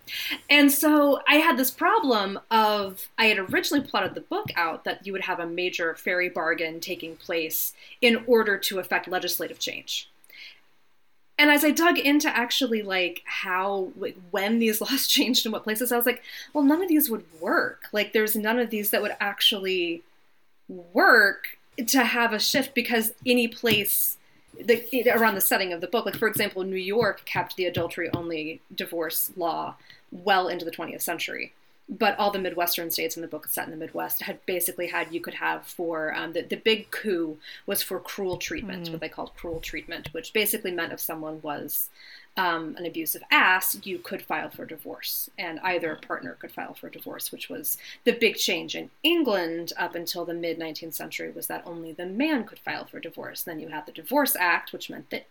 And so I had this problem of I had originally plotted the book out that you would have a major fairy bargain taking place in order to affect legislative change. And as I dug into actually like how like, when these laws changed in what places, I was like, well, none of these would work. Like, there's none of these that would actually work to have a shift because any place the, around the setting of the book. Like, for example, New York kept the adultery only divorce law well into the 20th century. But all the Midwestern states in the book set in the Midwest had basically had you could have for um, the, the big coup was for cruel treatment, what they called cruel treatment, which basically meant if someone was um, an abusive ass, you could file for divorce, and either partner could file for divorce, which was the big change in England up until the mid 19th century was that only the man could file for divorce. Then you had the Divorce Act, which meant that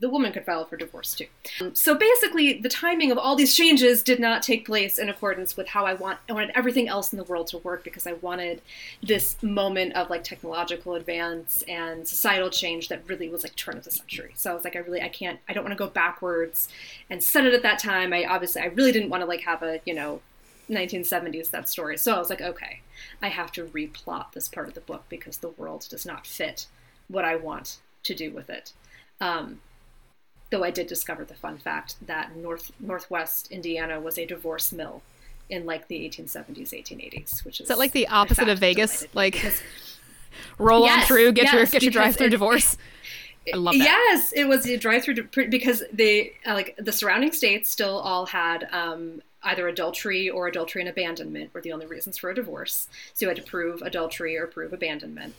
the woman could file for divorce too. Um, so basically, the timing of all these changes did not take place in accordance with how I want. I wanted everything else in the world to work because I wanted this moment of like technological advance and societal change that really was like turn of the century. So I was like, I really, I can't, I don't want to go backwards and set it at that time. I obviously, I really didn't want to like have a, you know, 1970s that story. So I was like, okay, I have to replot this part of the book because the world does not fit what I want to do with it. Um, though I did discover the fun fact that North Northwest Indiana was a divorce mill in like the 1870s, 1880s, which is, Is that like the opposite of Vegas? Like because- roll on through, get your get your drive through divorce. I love that. Yes, it was a drive-through because they uh, like the surrounding states still all had um, either adultery or adultery and abandonment were the only reasons for a divorce. So you had to prove adultery or prove abandonment.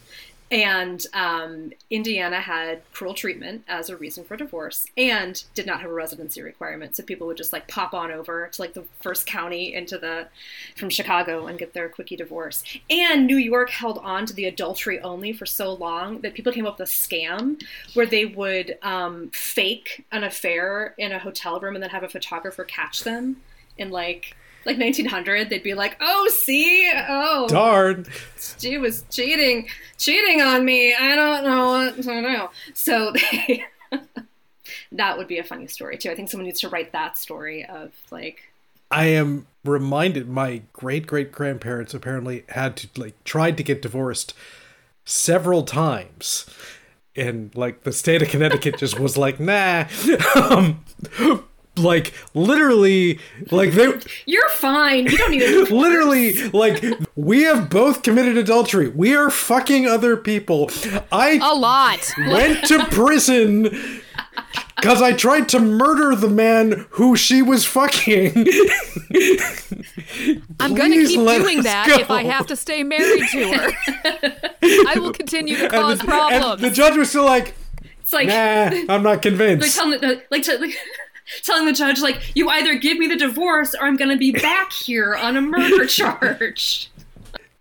And um, Indiana had cruel treatment as a reason for divorce and did not have a residency requirement. So people would just like pop on over to like the first county into the from Chicago and get their quickie divorce. And New York held on to the adultery only for so long that people came up with a scam where they would um, fake an affair in a hotel room and then have a photographer catch them in like like 1900 they'd be like oh see oh Darn. she was cheating cheating on me i don't know what to do so they that would be a funny story too i think someone needs to write that story of like I am reminded my great great grandparents apparently had to like tried to get divorced several times. And like the state of Connecticut just was like, nah. um, like literally like they you're fine you don't need a divorce." literally like we have both committed adultery. We are fucking other people. I A lot. went to prison because I tried to murder the man who she was fucking. I'm going to keep doing that go. if I have to stay married to her. I will continue to cause and problems. the judge was still like, it's like nah, I'm not like convinced. telling the, like, like telling the judge like you either give me the divorce or i'm gonna be back here on a murder charge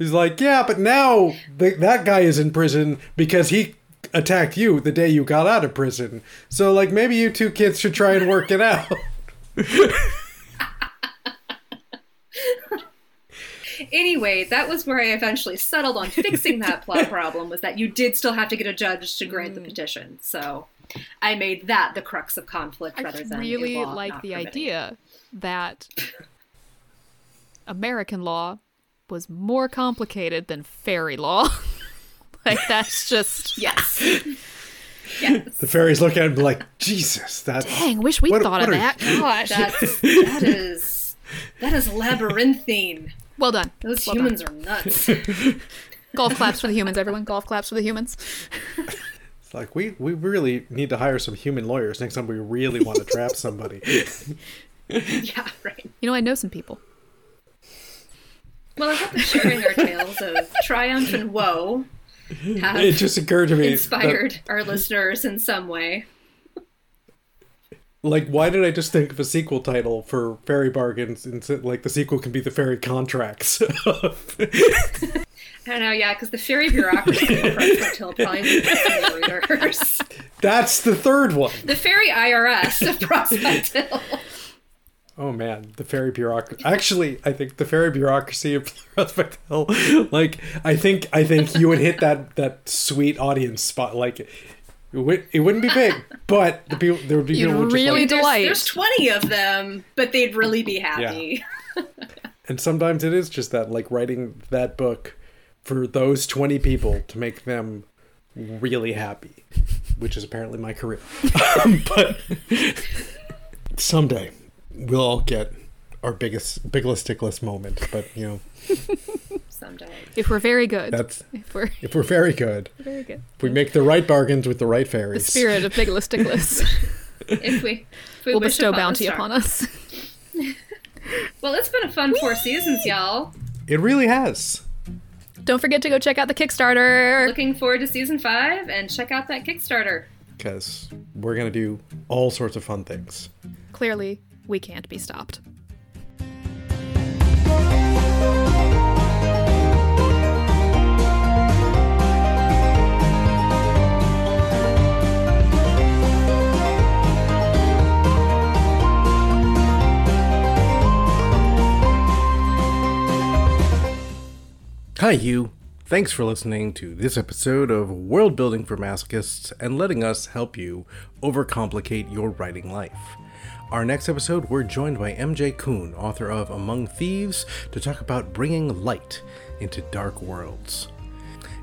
He's like, yeah, but now th- that guy is in prison because he attacked you the day you got out of prison. So, like, maybe you two kids should try and work it out. anyway that was where i eventually settled on fixing that plot problem was that you did still have to get a judge to grant the mm. petition so i made that the crux of conflict I rather than really law like not the permitting. idea that American law was more complicated than fairy law. like that's just yes yes The fairies look at him like, Jesus, that's. dang. Wish we What- thought what of are- that. Gosh. that's that is that is labyrinthine well done. those Well done. humans are nuts Golf claps for the humans, everyone. Golf claps for the humans. It's like, we, we really need to hire some human lawyers next time we really want to trap somebody. yeah right You know, I know some people. well i hope that sharing our tales of triumph and woe have it just occurred to me. that- inspired our listeners in some way like, why did I just think of a sequel title for Fairy Bargains? And like, the sequel can be the Fairy Contracts. I don't know, yeah, because the fairy bureaucracy of Prospect Hill probably needs some readers. That's the third one. The fairy IRS of Prospect Hill. Oh man, the fairy bureaucracy. Actually, I think the fairy bureaucracy of Prospect Hill. Like, I think I think you would hit that that sweet audience spot. Like, it, would, it wouldn't be big, but the people there would be You'd people who would just really like, There's, Delight. there's 20 of them, but they'd really be happy. and sometimes it is just that, like writing that book for those twenty people to make them really happy, which is apparently my career. um, but someday we'll all get our biggest biggest stickless moment. But you know, Someday. If we're very good. that's if we're if we're very good. very good. If we make the right bargains with the right fairies. The spirit of Biggless Stickless If we, if we will bestow upon bounty upon us. Well, it's been a fun four seasons, y'all. It really has. Don't forget to go check out the Kickstarter. Looking forward to season five and check out that Kickstarter. Because we're going to do all sorts of fun things. Clearly, we can't be stopped. Hi, you. Thanks for listening to this episode of World Building for Masochists and letting us help you overcomplicate your writing life. Our next episode, we're joined by MJ Kuhn, author of Among Thieves, to talk about bringing light into dark worlds.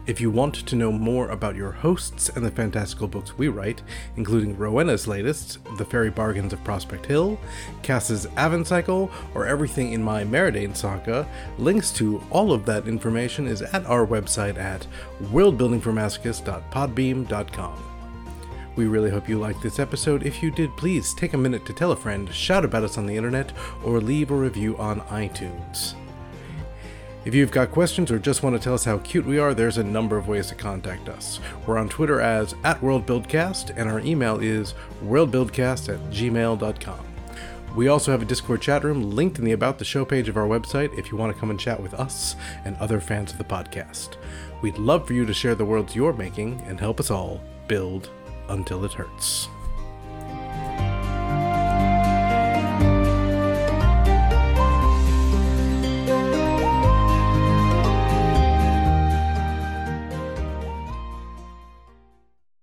If you want to know more about your hosts and the fantastical books we write, including Rowenna's latest, The Fairy Bargains of Prospect Hill, Cass's Aven Cycle, or everything in my Maradaine saga, links to all of that information is at our website at worldbuildingformasochists.podbean.com. We really hope you liked this episode. If you did, please take a minute to tell a friend, shout about us on the internet, or leave a review on iTunes. If you've got questions or just want to tell us how cute we are, there's a number of ways to contact us. We're on Twitter as at WorldBuildCast, and our email is worldbuildcast at gmail.com. We also have a Discord chat room linked in the About the Show page of our website if you want to come and chat with us and other fans of the podcast. We'd love for you to share the worlds you're making and help us all build until it hurts.